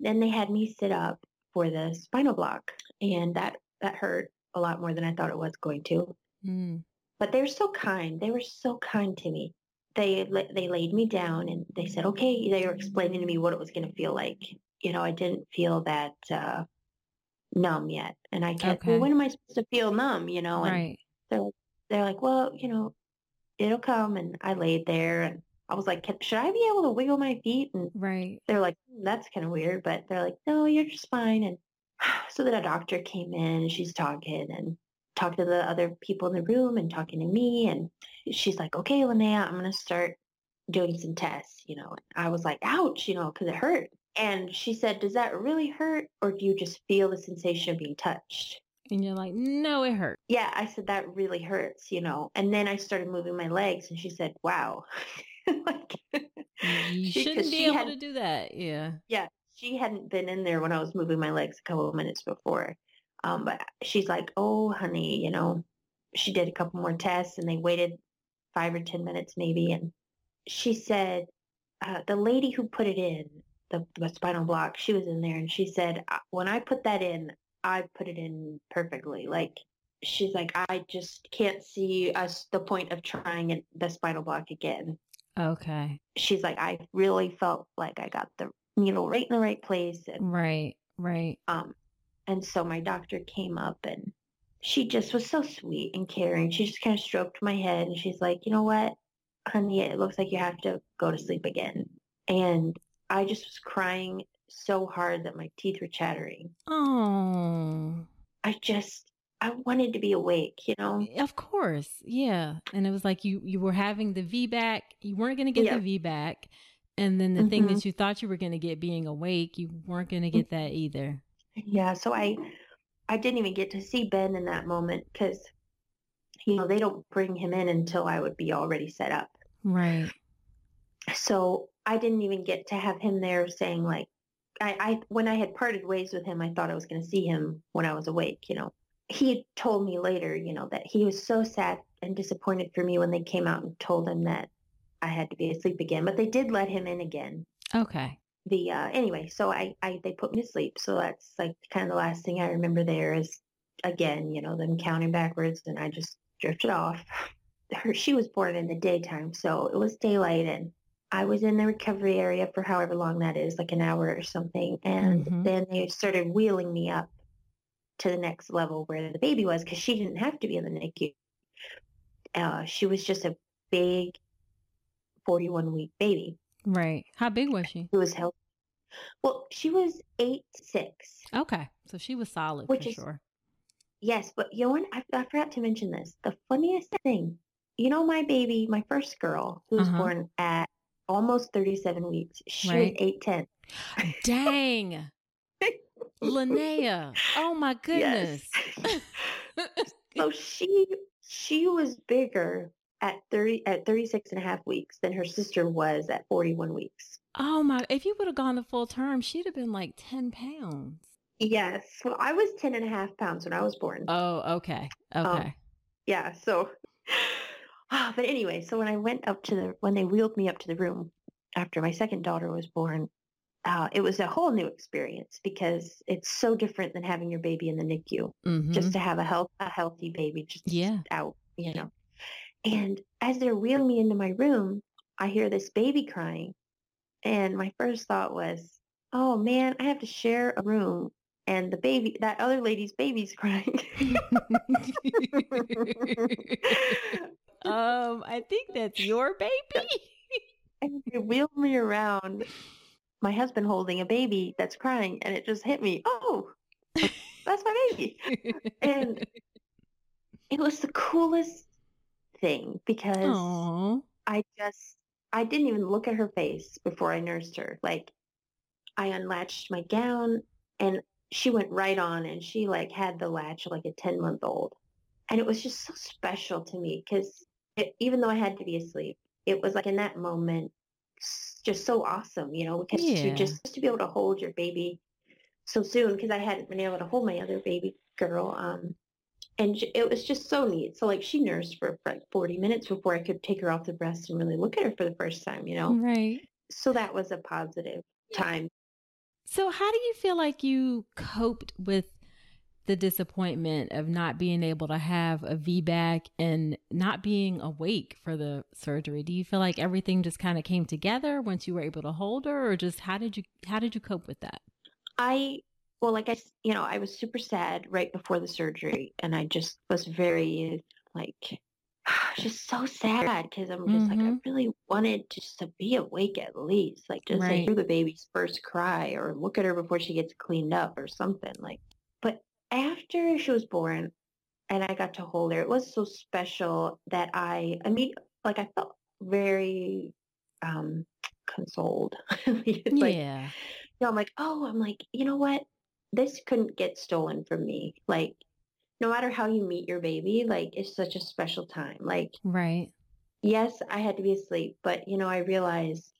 Speaker 2: then they had me sit up for the spinal block and that, that hurt a lot more than I thought it was going to.
Speaker 1: Mm.
Speaker 2: But they were so kind. They were so kind to me. They, they laid me down and they said, okay, they were explaining to me what it was going to feel like. You know, I didn't feel that, uh, numb yet. And I kept, well, when am I supposed to feel numb? You know, and
Speaker 1: Right.
Speaker 2: they're they're like, well, you know, it'll come. And I laid there and I was like, should I be able to wiggle my feet? And
Speaker 1: Right.
Speaker 2: they're like, "Hmm, that's kind of weird, but they're like, no, you're just fine. And (sighs) so then a doctor came in and she's talking and talked to the other people in the room and talking to me. And she's like, okay, Linnea, I'm going to start doing some tests, you know. I was like, ouch, you know, because it hurt. And she said, does that really hurt? Or do you just feel the sensation of being touched?
Speaker 1: And you're like, no, it hurt.
Speaker 2: yeah, I said that really hurts, you know. And then I started moving my legs, and she said, "Wow." (laughs) like,
Speaker 1: You
Speaker 2: she-
Speaker 1: shouldn't be able
Speaker 2: had-
Speaker 1: to do that. Yeah.
Speaker 2: Yeah, she hadn't been in there when I was moving my legs a couple of minutes before. Um, but she's like, "Oh, honey, you know." She did a couple more tests, and they waited five or ten minutes maybe, and she said, uh, "The lady who put it in, the, the spinal block, she was in there, and she said, "Uh, when I put that in, I put it in perfectly. Like, she's like, I just can't see us the point of trying it, the spinal block again."
Speaker 1: Okay.
Speaker 2: She's like, "I really felt like I got the needle right in the right place, and
Speaker 1: Right. Right.
Speaker 2: um, and so my doctor came up and she just was so sweet and caring. She just kind of stroked my head and she's like, you know what, honey, it looks like you have to go to sleep again. And I just was crying so hard that my teeth were chattering.
Speaker 1: Oh,
Speaker 2: I just, I wanted to be awake, you know?
Speaker 1: of course. Yeah. And it was like you you were having the VBAC. You weren't going to get
Speaker 2: Yeah.
Speaker 1: the VBAC. And then the thing
Speaker 2: Mhm.
Speaker 1: that you thought you were going to get being awake, you weren't going to get that either.
Speaker 2: Yeah. So I, I didn't even get to see Ben in that moment because, you know, they don't bring him in until I would be already set up.
Speaker 1: Right.
Speaker 2: so I didn't even get to have him there saying like I, I when I had parted ways with him, I thought I was going to see him when I was awake. You know, he told me later, you know, that he was so sad and disappointed for me when they came out and told him that I had to be asleep again. But they did let him in again.
Speaker 1: Okay.
Speaker 2: The uh, anyway, so I, I they put me to sleep. So that's like kind of the last thing I remember there is again, you know, them counting backwards, and I just drifted off. (sighs) Her she was born in the daytime, so it was daylight and I was in the recovery area for however long that is, like an hour or something. And
Speaker 1: Mhm.
Speaker 2: then they started wheeling me up to the next level where the baby was because she didn't have to be in the NICU. Uh, she was just a big 41 week baby
Speaker 1: Right. How big was she?
Speaker 2: who was held. Well, she was eight six.
Speaker 1: Okay. So she was solid
Speaker 2: Which
Speaker 1: for
Speaker 2: is-
Speaker 1: sure.
Speaker 2: Yes, but what? I, I forgot to mention this. The funniest thing, you know, my baby, my first girl, who was
Speaker 1: Uh-huh.
Speaker 2: born at almost 37 weeks, she
Speaker 1: Right.
Speaker 2: was 8'10.
Speaker 1: Dang. Linnea. Oh my (laughs) goodness. (laughs)
Speaker 2: so she she was bigger at 30 at 36 and a half weeks than her sister was at 41 weeks.
Speaker 1: oh my if you would have gone the full term, she'd have been like 10 pounds.
Speaker 2: Yes. Well, I was 10 and a half pounds when I was born.
Speaker 1: Oh, okay.
Speaker 2: Um,
Speaker 1: Okay.
Speaker 2: yeah. So, (sighs) Ah, but anyway, so when I went up to the, when they wheeled me up to the room after my second daughter was born, uh, it was a whole new experience because it's so different than having your baby in the NICU.
Speaker 1: Mhm.
Speaker 2: Just to have a health, a healthy baby just
Speaker 1: Yeah.
Speaker 2: out, you know. And as they're wheeling me into my room, I hear this baby crying. And my first thought was, oh man, I have to share a room and the baby, that other lady's baby's (laughs) crying. (laughs)
Speaker 1: um, I think that's your baby. (laughs)
Speaker 2: and they wheeled me around, my husband holding a baby that's crying, and it just hit me. Oh, that's my baby. and it was the coolest thing because
Speaker 1: Aww.
Speaker 2: I just I didn't even look at her face before I nursed her. Like I unlatched my gown and she went right on and she like had the latch like a 10 month old. And it was just so special to me because even though I had to be asleep, it was like in that moment just so awesome, you know, because
Speaker 1: Yeah.
Speaker 2: to just to be able to hold your baby so soon because I hadn't been able to hold my other baby girl. Um, and it was just so neat. So like she nursed for like 40 minutes before I could take her off the breast and really look at her for the first time, you know?
Speaker 1: Right.
Speaker 2: So that was a positive time.
Speaker 1: So, how do you feel like you coped with the disappointment of not being able to have a VBAC and not being awake for the surgery? Do you feel like everything just kind of came together once you were able to hold her, or just how did you how did you cope with that?
Speaker 2: I, well, like I, you know, I was super sad right before the surgery and I just was very like, (sighs) just so sad because I'm just like, I
Speaker 1: Mhm.
Speaker 2: really wanted just to be awake at least, like just
Speaker 1: Right.
Speaker 2: to hear the baby's first cry or look at her before she gets cleaned up or something like, but after she was born and I got to hold her, it was so special that I, I mean, like I felt very, um, consoled. (laughs) like,
Speaker 1: yeah.
Speaker 2: no, I'm like, oh, I'm like, you know what? This couldn't get stolen from me. Like, no matter how you meet your baby, like, it's such a special time. Like,
Speaker 1: Right.
Speaker 2: yes, I had to be asleep, but, you know, I realized,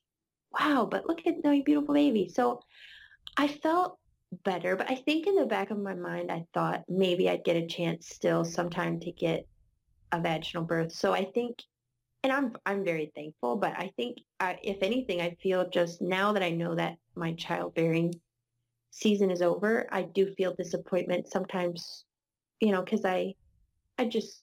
Speaker 2: wow, but look at my beautiful baby. So I felt better, but I think in the back of my mind, I thought maybe I'd get a chance still sometime to get a vaginal birth. So I think, and I'm I'm very thankful, but I think I, if anything, I feel just now that I know that my childbearing season is over, I do feel disappointment sometimes, you know, because I I just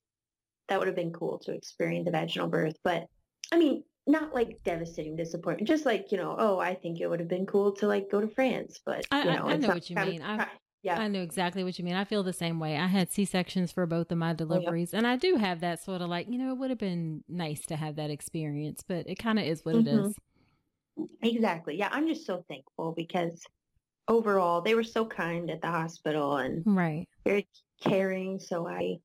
Speaker 2: that would have been cool to experience a vaginal birth, but I mean, not like devastating disappointment, just like you know, oh, I think it would have been cool to like go to France, but
Speaker 1: I-
Speaker 2: you know,
Speaker 1: I
Speaker 2: it's
Speaker 1: know
Speaker 2: not
Speaker 1: what you
Speaker 2: of-
Speaker 1: mean. I-
Speaker 2: yeah,
Speaker 1: I know exactly what you mean. I feel the same way. I had C sections for both of my deliveries, and I do have that sort of like, you know, it would have been nice to have that experience, but it kind of is what it
Speaker 2: Mhm.
Speaker 1: is.
Speaker 2: Exactly. Yeah, I'm just so thankful because overall they were so kind at the hospital and
Speaker 1: Right.
Speaker 2: very caring. So I,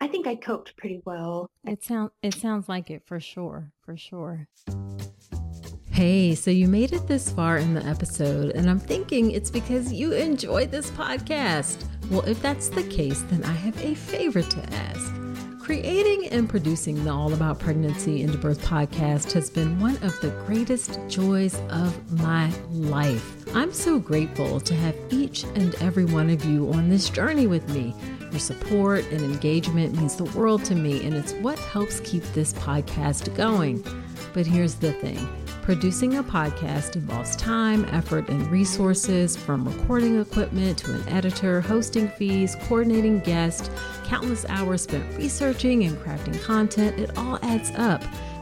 Speaker 2: I think I coped pretty well.
Speaker 1: It sounds it sounds like it for sure, for sure. Hey, so you made it this far in the episode, and I'm thinking it's because you enjoyed this podcast. Well, if that's the case, then I have a favor to ask. Creating and producing the All About Pregnancy and Birth podcast has been one of the greatest joys of my life. I'm so grateful to have each and every one of you on this journey with me. Your support and engagement means the world to me, and it's what helps keep this podcast going. But here's the thing producing a podcast involves time, effort, and resources from recording equipment to an editor, hosting fees, coordinating guests, countless hours spent researching and crafting content. It all adds up.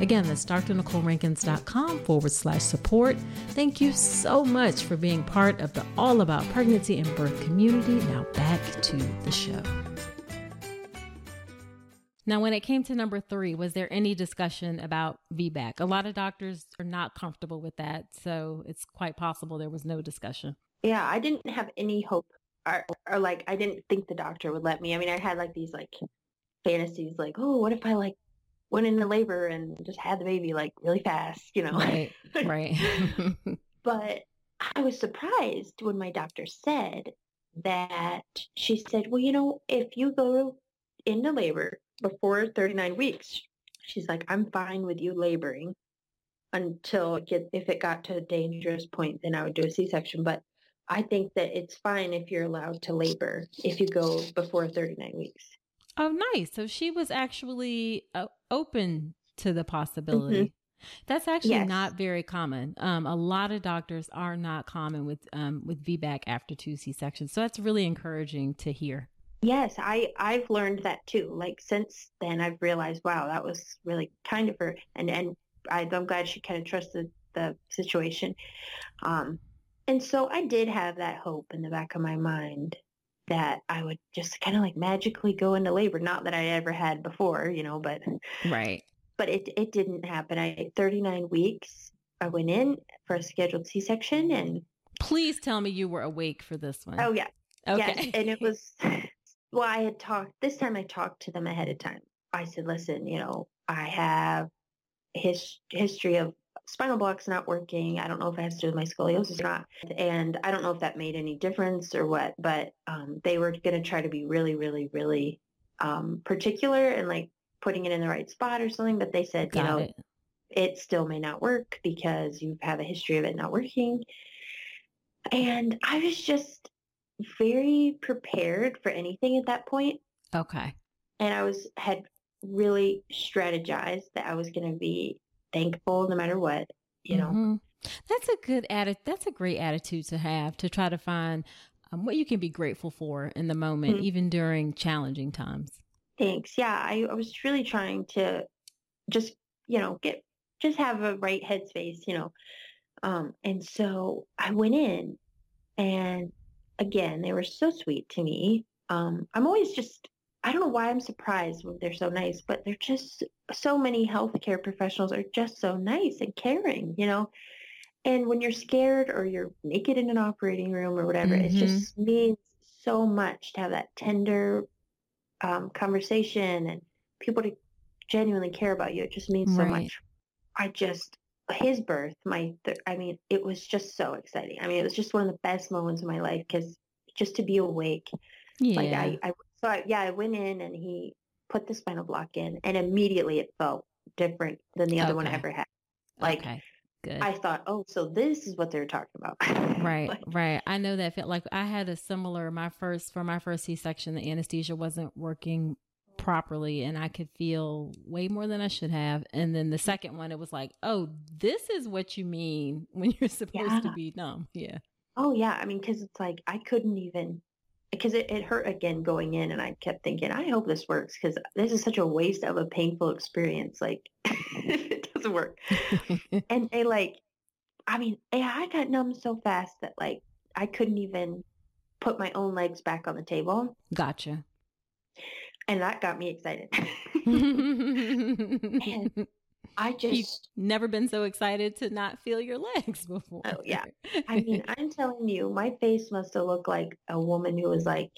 Speaker 1: Again, that's drnicolerankins.com forward slash support. Thank you so much for being part of the All About Pregnancy and Birth community. Now back to the show. Now, when it came to number three, was there any discussion about VBAC? A lot of doctors are not comfortable with that, so it's quite possible there was no discussion.
Speaker 2: Yeah, I didn't have any hope or, or like, I didn't think the doctor would let me. I mean, I had like these like fantasies like, oh, what if I like went into labor and just had the baby like really fast, you know?
Speaker 1: Right, (laughs) right. (laughs)
Speaker 2: but I was surprised when my doctor said that she said, well, you know, if you go into labor before 39 weeks, she's like, I'm fine with you laboring until it get, if it got to a dangerous point, then I would do a C-section. But I think that it's fine if you're allowed to labor if you go before 39 weeks.
Speaker 1: Oh, nice. So she was actually uh, open to the possibility. Mm-hmm. That's actually yes. not very common. Um, a lot of doctors are not common with um, with VBAC after two C sections, so that's really encouraging to hear.
Speaker 2: Yes, I I've learned that too. Like since then, I've realized, wow, that was really kind of her, and and I, am glad she kind of trusted the situation. Um, and so I did have that hope in the back of my mind that I would just kind of like magically go into labor. Not that I ever had before, you know, but mm,
Speaker 1: right
Speaker 2: but it it didn't happen. I 39 weeks. I went in for a scheduled C-section, and
Speaker 1: please tell me you were awake for this one.
Speaker 2: Oh yeah, okay. Yes, and it was. Well, I had talked this time. I talked to them ahead of time. I said, "Listen, you know, I have his history of spinal blocks not working. I don't know if it has to do with my scoliosis or not. And I don't know if that made any difference or what, but um, they were going to try to be really, really, really um, particular and like putting it in the right spot or something, but they said, Got you know, it. it still may not work because you have a history of it not working. And I was just very prepared for anything at that point.
Speaker 1: Okay.
Speaker 2: And I was had really strategized that I was going to be thankful no matter what, you mm-hmm. know.
Speaker 1: That's a good attitude. That's a great attitude to have to try to find um, what you can be grateful for in the moment, mm-hmm. even during challenging times.
Speaker 2: Thanks. Yeah, I, I was really trying to just, you know, get just have a right headspace, you know. Um, and so I went in and again, they were so sweet to me. Um, I'm always just I don't know why I'm surprised when they're so nice, but they're just so many healthcare professionals are just so nice and caring, you know. And when you're scared or you're naked in an operating room or whatever, mm-hmm. it just means so much to have that tender um, conversation and people to genuinely care about you. It just means so right. much. I just his birth, my th- I mean, it was just so exciting. I mean, it was just one of the best moments of my life because just to be awake. Yeah. Like I, I so I, yeah, I went in and he put the spinal block in, and immediately it felt different than the other okay. one I ever had. Like. Okay. Good. I thought, oh, so this is what they're talking about. (laughs)
Speaker 1: right, like, right. I know that felt like I had a similar my first for my first C section, the anesthesia wasn't working properly and I could feel way more than I should have. And then the second one, it was like, oh, this is what you mean when (laughs) you're supposed yeah. to be numb. Yeah.
Speaker 2: Oh yeah. I mean, cause it's like, I couldn't even, because it, it hurt again going in and I kept thinking, I hope this works because this is such a waste of a painful experience. Like (laughs) it doesn't work. (laughs) and they like, I mean, I got numb so fast that like I couldn't even put my own legs back on the table.
Speaker 1: Gotcha.
Speaker 2: And that got me excited. (laughs) and I just You've
Speaker 1: never been so excited to not feel your legs (laughs) before.
Speaker 2: Oh yeah. I mean, (laughs) I'm telling you, my face must have looked like a woman who was like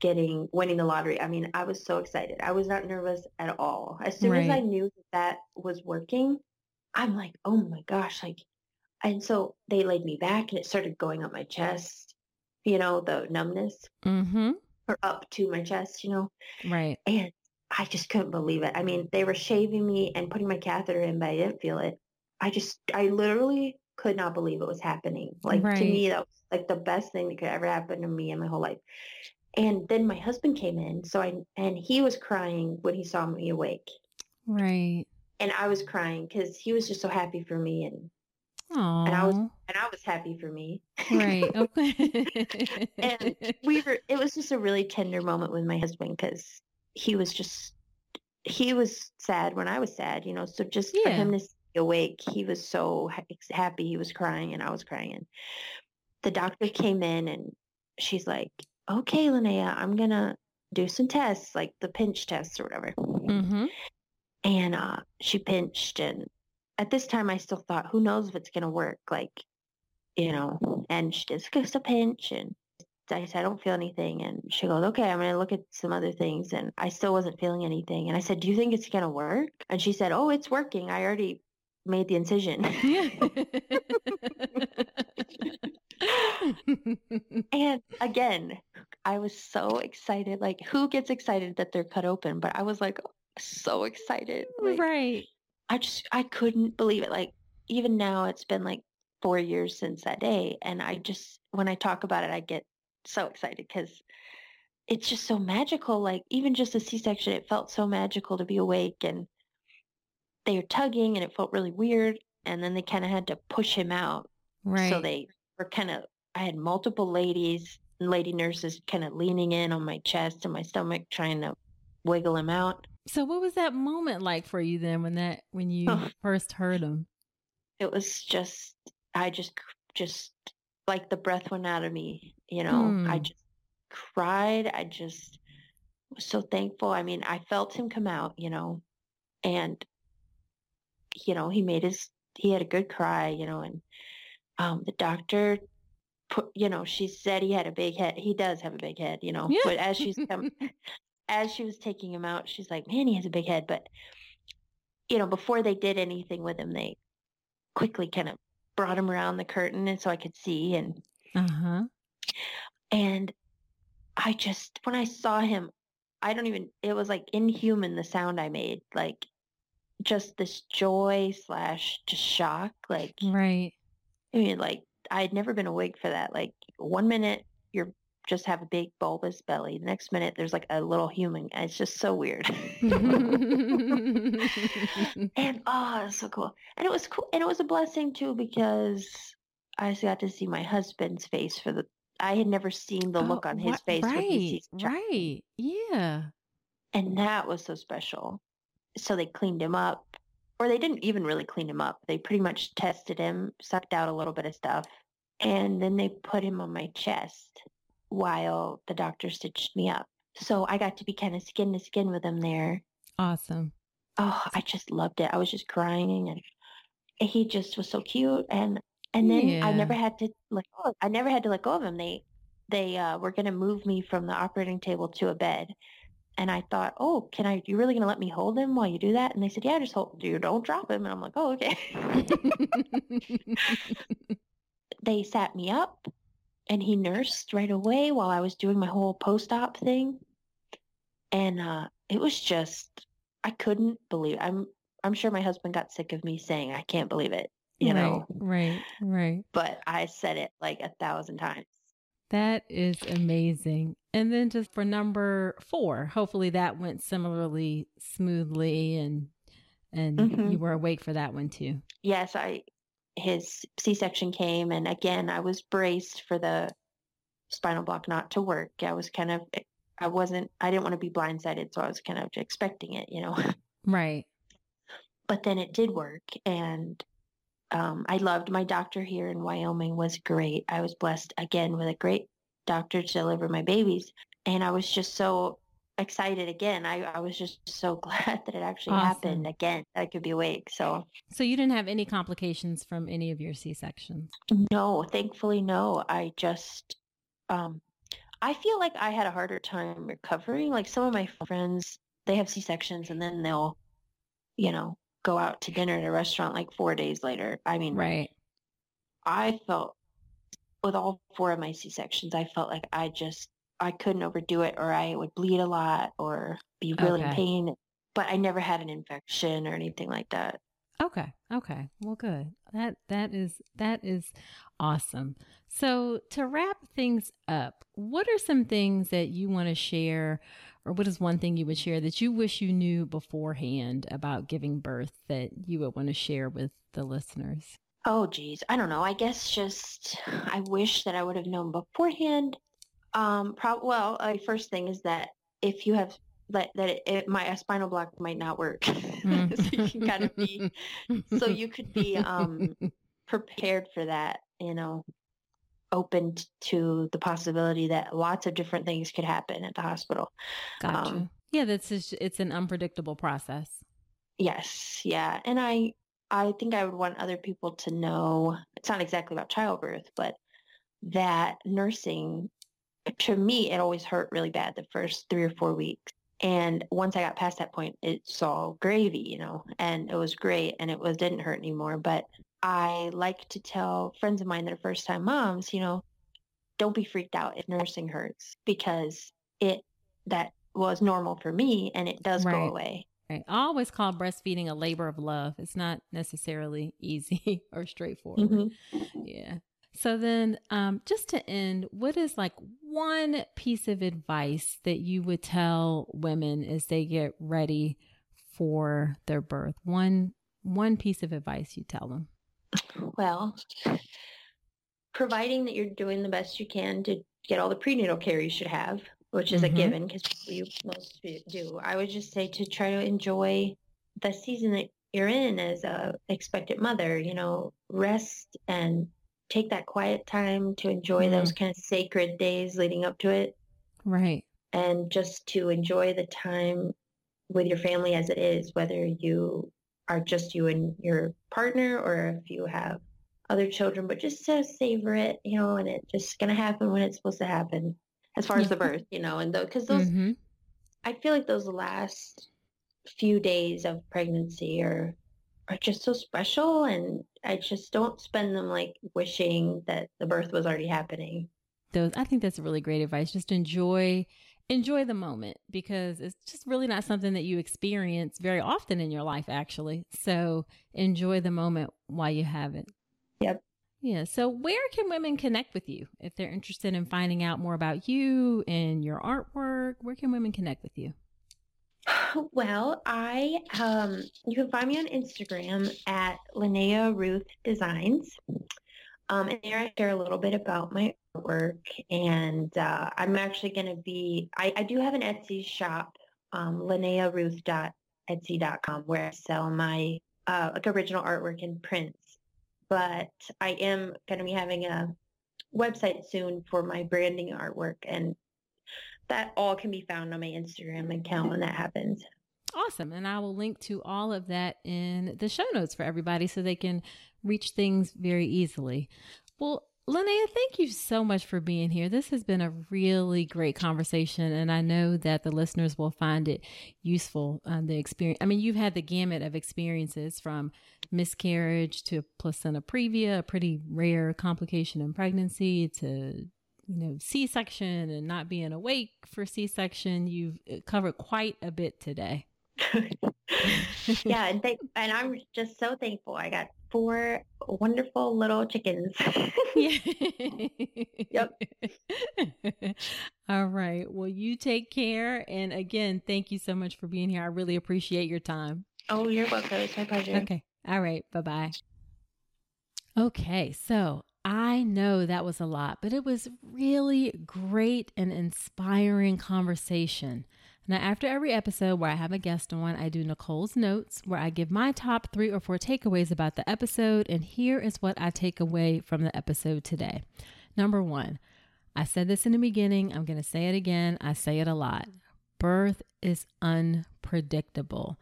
Speaker 2: getting winning the lottery. I mean, I was so excited. I was not nervous at all. As soon right. as I knew that that was working, I'm like, "Oh my gosh, like and so they laid me back and it started going up my chest, you know, the numbness.
Speaker 1: Mm-hmm.
Speaker 2: Or up to my chest, you know.
Speaker 1: Right.
Speaker 2: And I just couldn't believe it. I mean, they were shaving me and putting my catheter in, but I didn't feel it. I just, I literally could not believe it was happening. Like right. to me, that was like the best thing that could ever happen to me in my whole life. And then my husband came in, so I, and he was crying when he saw me awake.
Speaker 1: Right.
Speaker 2: And I was crying because he was just so happy for me, and
Speaker 1: Aww.
Speaker 2: and I was and I was happy for me.
Speaker 1: Right. Okay. (laughs)
Speaker 2: and we were. It was just a really tender moment with my husband because he was just he was sad when I was sad, you know. So just yeah. for him to stay awake, he was so happy. He was crying and I was crying. And the doctor came in and she's like, "Okay, Linnea, I'm gonna do some tests, like the pinch tests or whatever."
Speaker 1: Mm-hmm.
Speaker 2: And uh, she pinched, and at this time, I still thought, "Who knows if it's gonna work?" Like, you know. And she just gives a pinch, and I said, I don't feel anything. And she goes, okay, I'm going to look at some other things. And I still wasn't feeling anything. And I said, do you think it's going to work? And she said, oh, it's working. I already made the incision. (laughs) and again, I was so excited. Like, who gets excited that they're cut open? But I was like so excited. Like,
Speaker 1: right.
Speaker 2: I just I couldn't believe it. Like even now, it's been like four years since that day, and I just when I talk about it, I get so excited because it's just so magical. Like even just a C-section, it felt so magical to be awake, and they were tugging, and it felt really weird. And then they kind of had to push him out,
Speaker 1: Right.
Speaker 2: so they were kind of. I had multiple ladies, lady nurses, kind of leaning in on my chest and my stomach, trying to wiggle him out.
Speaker 1: so what was that moment like for you then when that when you
Speaker 2: Oh.
Speaker 1: first heard him?
Speaker 2: it was just i just just like the breath went out of me you know? I
Speaker 1: Hmm.
Speaker 2: just cried i just was so thankful. I mean i felt him come out you know? And you know he made his he had a good cry you know and um the doctor put you know she said he had a big head he does have a big head you know?
Speaker 1: Yeah.
Speaker 2: but as she's come (laughs) as she was taking him out she's like man he has a big head. But you know before they did anything with him they quickly kind of brought him around the curtain and so I could see and
Speaker 1: Uh-huh.
Speaker 2: and I just when I saw him I don't even it was like inhuman the sound I made like just this joy slash just shock like
Speaker 1: Right.
Speaker 2: I mean like I had never been awake for that like one minute you're just have a big bulbous belly the next minute there's like a little human it's just so weird (laughs) and (laughs) oh it's so cool and it was cool and it was a blessing too because I got to see my husband's face for the I had never seen the oh, look
Speaker 1: Oh,
Speaker 2: on his
Speaker 1: wha-
Speaker 2: face
Speaker 1: Right.
Speaker 2: sees the child.
Speaker 1: Right. Yeah.
Speaker 2: and that was so special so they cleaned him up or they didn't even really clean him up they pretty much tested him sucked out a little bit of stuff and then they put him on my chest while the doctor stitched me up. So i got to be kind of skin to skin with him there.
Speaker 1: Awesome.
Speaker 2: oh i just loved it. I was just crying and he just was so cute and and then i never had to like go i never had to let go of him. They they uh, were going to move me from the operating table to a bed. And i thought oh can i you really going to let me hold him while you do that? And they said yeah just hold you don't drop him. And i'm like oh okay. (laughs) (laughs) They sat me up and he nursed right away while i was doing my whole post-op thing and uh it was just i couldn't believe i'm i'm sure my husband got sick of me saying i can't believe it you know
Speaker 1: Right. Right.
Speaker 2: but i said it like a thousand times
Speaker 1: That is amazing. And then just for number four, hopefully that went similarly smoothly and and
Speaker 2: Mhm.
Speaker 1: you were awake for that one too.
Speaker 2: yes i his c-section came and again i was braced for the spinal block not to work. I was kind of i wasn't i didn't want to be blindsided so i was kind of expecting it you know? (laughs)
Speaker 1: Right.
Speaker 2: but then it did work and um, i loved my doctor here in wyoming was great. I was blessed again with a great doctor to deliver my babies and i was just so excited again i, I was just so (laughs) glad that it actually
Speaker 1: Awesome.
Speaker 2: happened again i could be awake so
Speaker 1: So you didn't have any complications from any of your C sections.
Speaker 2: no thankfully no i just um, i feel like i had a harder time recovering like some of my friends they have c-sections and then they'll you know go out to dinner at a restaurant like four days later i mean
Speaker 1: Right.
Speaker 2: I felt with all four of my C-sections, I felt like I just, I couldn't overdo it or I would bleed a lot or be really in pain. But I never had an infection or anything like that.
Speaker 1: Okay. Okay. Well, good. That that is that is awesome. So, to wrap things up, what are some things that you want to share or what is one thing you would share that you wish you knew beforehand about giving birth that you would want to share with the listeners?
Speaker 2: Oh, geez. I don't know. I guess just, I wish that I would have known beforehand. Um, prob- well, uh, first thing is that if you have, that, that it, it might, a spinal block might not work.
Speaker 1: Mm. (laughs)
Speaker 2: so you can kind of be, so you could be, um, (laughs) prepared for that, you know, open to the possibility that lots of different things could happen at the hospital.
Speaker 1: Gotcha.
Speaker 2: um,
Speaker 1: yeah, that's just, it's an unpredictable process.
Speaker 2: Yes, yeah. And I I think I would want other people to know it's not exactly about childbirth, but that nursing to me it always hurt really bad the first 3 or 4 weeks. And once I got past that point, it's all gravy, you know, and it was great and it was didn't hurt anymore, but I like to tell friends of mine that are first time moms, you know, don't be freaked out if nursing hurts because it that was normal for me and it does right. go away.
Speaker 1: Right. I always call breastfeeding a labor of love. It's not necessarily (laughs) easy or straightforward. Mm-hmm. Yeah. So then, um, just to end, what is like one piece of advice that you would tell women as they get ready for their birth? One one piece of advice you tell them.
Speaker 2: Well, providing that you're doing the best you can to get all the prenatal care you should have, which is mm-hmm. a given because you most do. I would just say to try to enjoy the season that you're in as a expectant mother. You know, rest and take that quiet time to enjoy mm-hmm. those kind of sacred days leading up to it.
Speaker 1: Right.
Speaker 2: And just to enjoy the time with your family as it is, whether you are just you and your partner or if you have other children, but just to savor it, you know, and it's just going to happen when it's supposed to happen as far as the birth, you know, and though, because those, mm-hmm. I feel like those last few days of pregnancy are, are just so special. And I just don't spend them like wishing that the birth was already happening.
Speaker 1: Those, I think that's really great advice. Just enjoy enjoy the moment because it's just really not something that you experience very often in your life, actually. So enjoy the moment while you have it.
Speaker 2: Yep.
Speaker 1: Yeah. So, where can women connect with you if they're interested in finding out more about you and your artwork? Where can women connect with you? (sighs)
Speaker 2: Well, I um, you can find me on Instagram at Linnea Ruth Designs. Um, and there I share a little bit about my work. And uh, I'm actually going to be, I, I, do have an Etsy shop, um, linnearuth.etsy.com, where I sell my uh, like original artwork and prints. But I am going to be having a website soon for my branding artwork. And that all can be found on my Instagram account when that happens.
Speaker 1: Awesome. And I will link to all of that in the show notes for everybody so they can reach things very easily. Well, Linnea, thank you so much for being here. This has been a really great conversation, and I know that the listeners will find it useful. Um, the experience, I mean, you've had the gamut of experiences from miscarriage to placenta previa, a pretty rare complication in pregnancy, to you know C-section and not being awake for C-section. You've uh, covered quite a bit today. (laughs)
Speaker 2: yeah, and th- and I'm just so thankful. I got four wonderful little chickens. (laughs) (laughs)
Speaker 1: yep. All right. Well, you take care. And again, thank you so much for being here. I really appreciate your time.
Speaker 2: Oh, you're welcome. It's my pleasure.
Speaker 1: Okay. All right. Bye bye. Okay. So I know that was a lot, but it was really great and inspiring conversation. Now, after every episode where I have a guest on, I do Nicole's notes where I give my top three or four takeaways about the episode. And here is what I take away from the episode today. Number one, I said this in the beginning. I'm going to say it again. I say it a lot. Birth is unpredictable.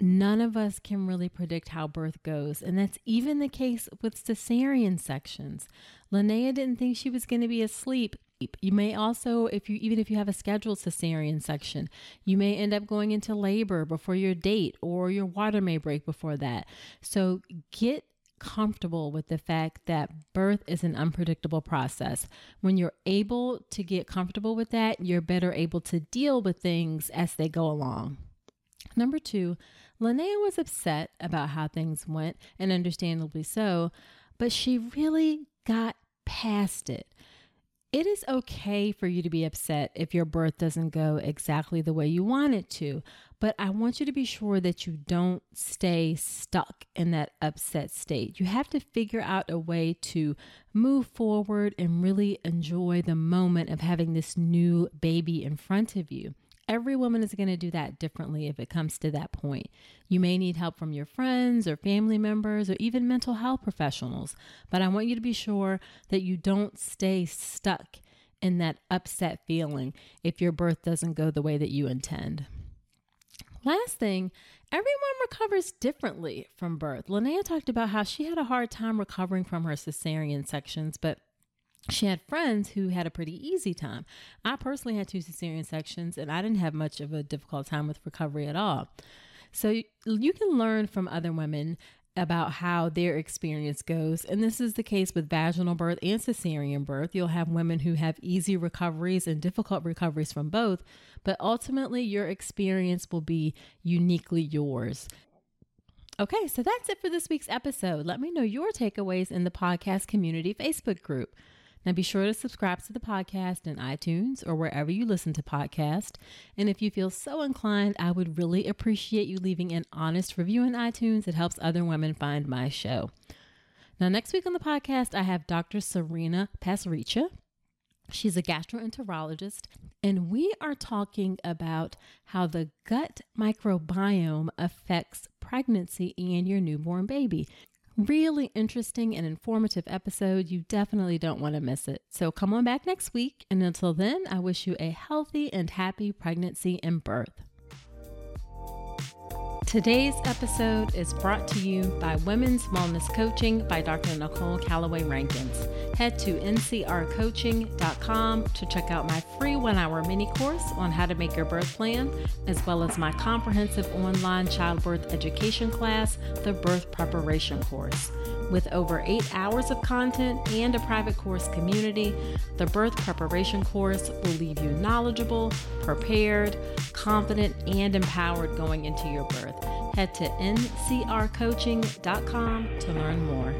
Speaker 1: None of us can really predict how birth goes, and that's even the case with cesarean sections. Linnea didn't think she was going to be asleep you may also, if you even if you have a scheduled cesarean section, you may end up going into labor before your date or your water may break before that. So get comfortable with the fact that birth is an unpredictable process. When you're able to get comfortable with that, you're better able to deal with things as they go along. Number two, Linnea was upset about how things went, and understandably so, but she really got past it. It is okay for you to be upset if your birth doesn't go exactly the way you want it to, but I want you to be sure that you don't stay stuck in that upset state. You have to figure out a way to move forward and really enjoy the moment of having this new baby in front of you. Every woman is going to do that differently if it comes to that point. You may need help from your friends or family members or even mental health professionals, but I want you to be sure that you don't stay stuck in that upset feeling if your birth doesn't go the way that you intend. Last thing, everyone recovers differently from birth. Linnea talked about how she had a hard time recovering from her cesarean sections, but she had friends who had a pretty easy time. I personally had two cesarean sections and I didn't have much of a difficult time with recovery at all. So you can learn from other women about how their experience goes. And this is the case with vaginal birth and cesarean birth. You'll have women who have easy recoveries and difficult recoveries from both, but ultimately your experience will be uniquely yours. Okay, so that's it for this week's episode. Let me know your takeaways in the podcast community Facebook group. Now be sure to subscribe to the podcast in iTunes or wherever you listen to podcasts. And if you feel so inclined, I would really appreciate you leaving an honest review in iTunes. It helps other women find my show. Now, next week on the podcast, I have Dr. Serena Pasricha. She's a gastroenterologist, and we are talking about how the gut microbiome affects pregnancy and your newborn baby. Really interesting and informative episode. You definitely don't want to miss it. So come on back next week. And until then, I wish you a healthy and happy pregnancy and birth. Today's episode is brought to you by Women's Wellness Coaching by Dr. Nicole Calloway Rankins. Head to ncrcoaching.com to check out my free one hour mini course on how to make your birth plan, as well as my comprehensive online childbirth education class, the Birth Preparation Course. With over eight hours of content and a private course community, the birth preparation course will leave you knowledgeable, prepared, confident, and empowered going into your birth. Head to ncrcoaching.com to learn more.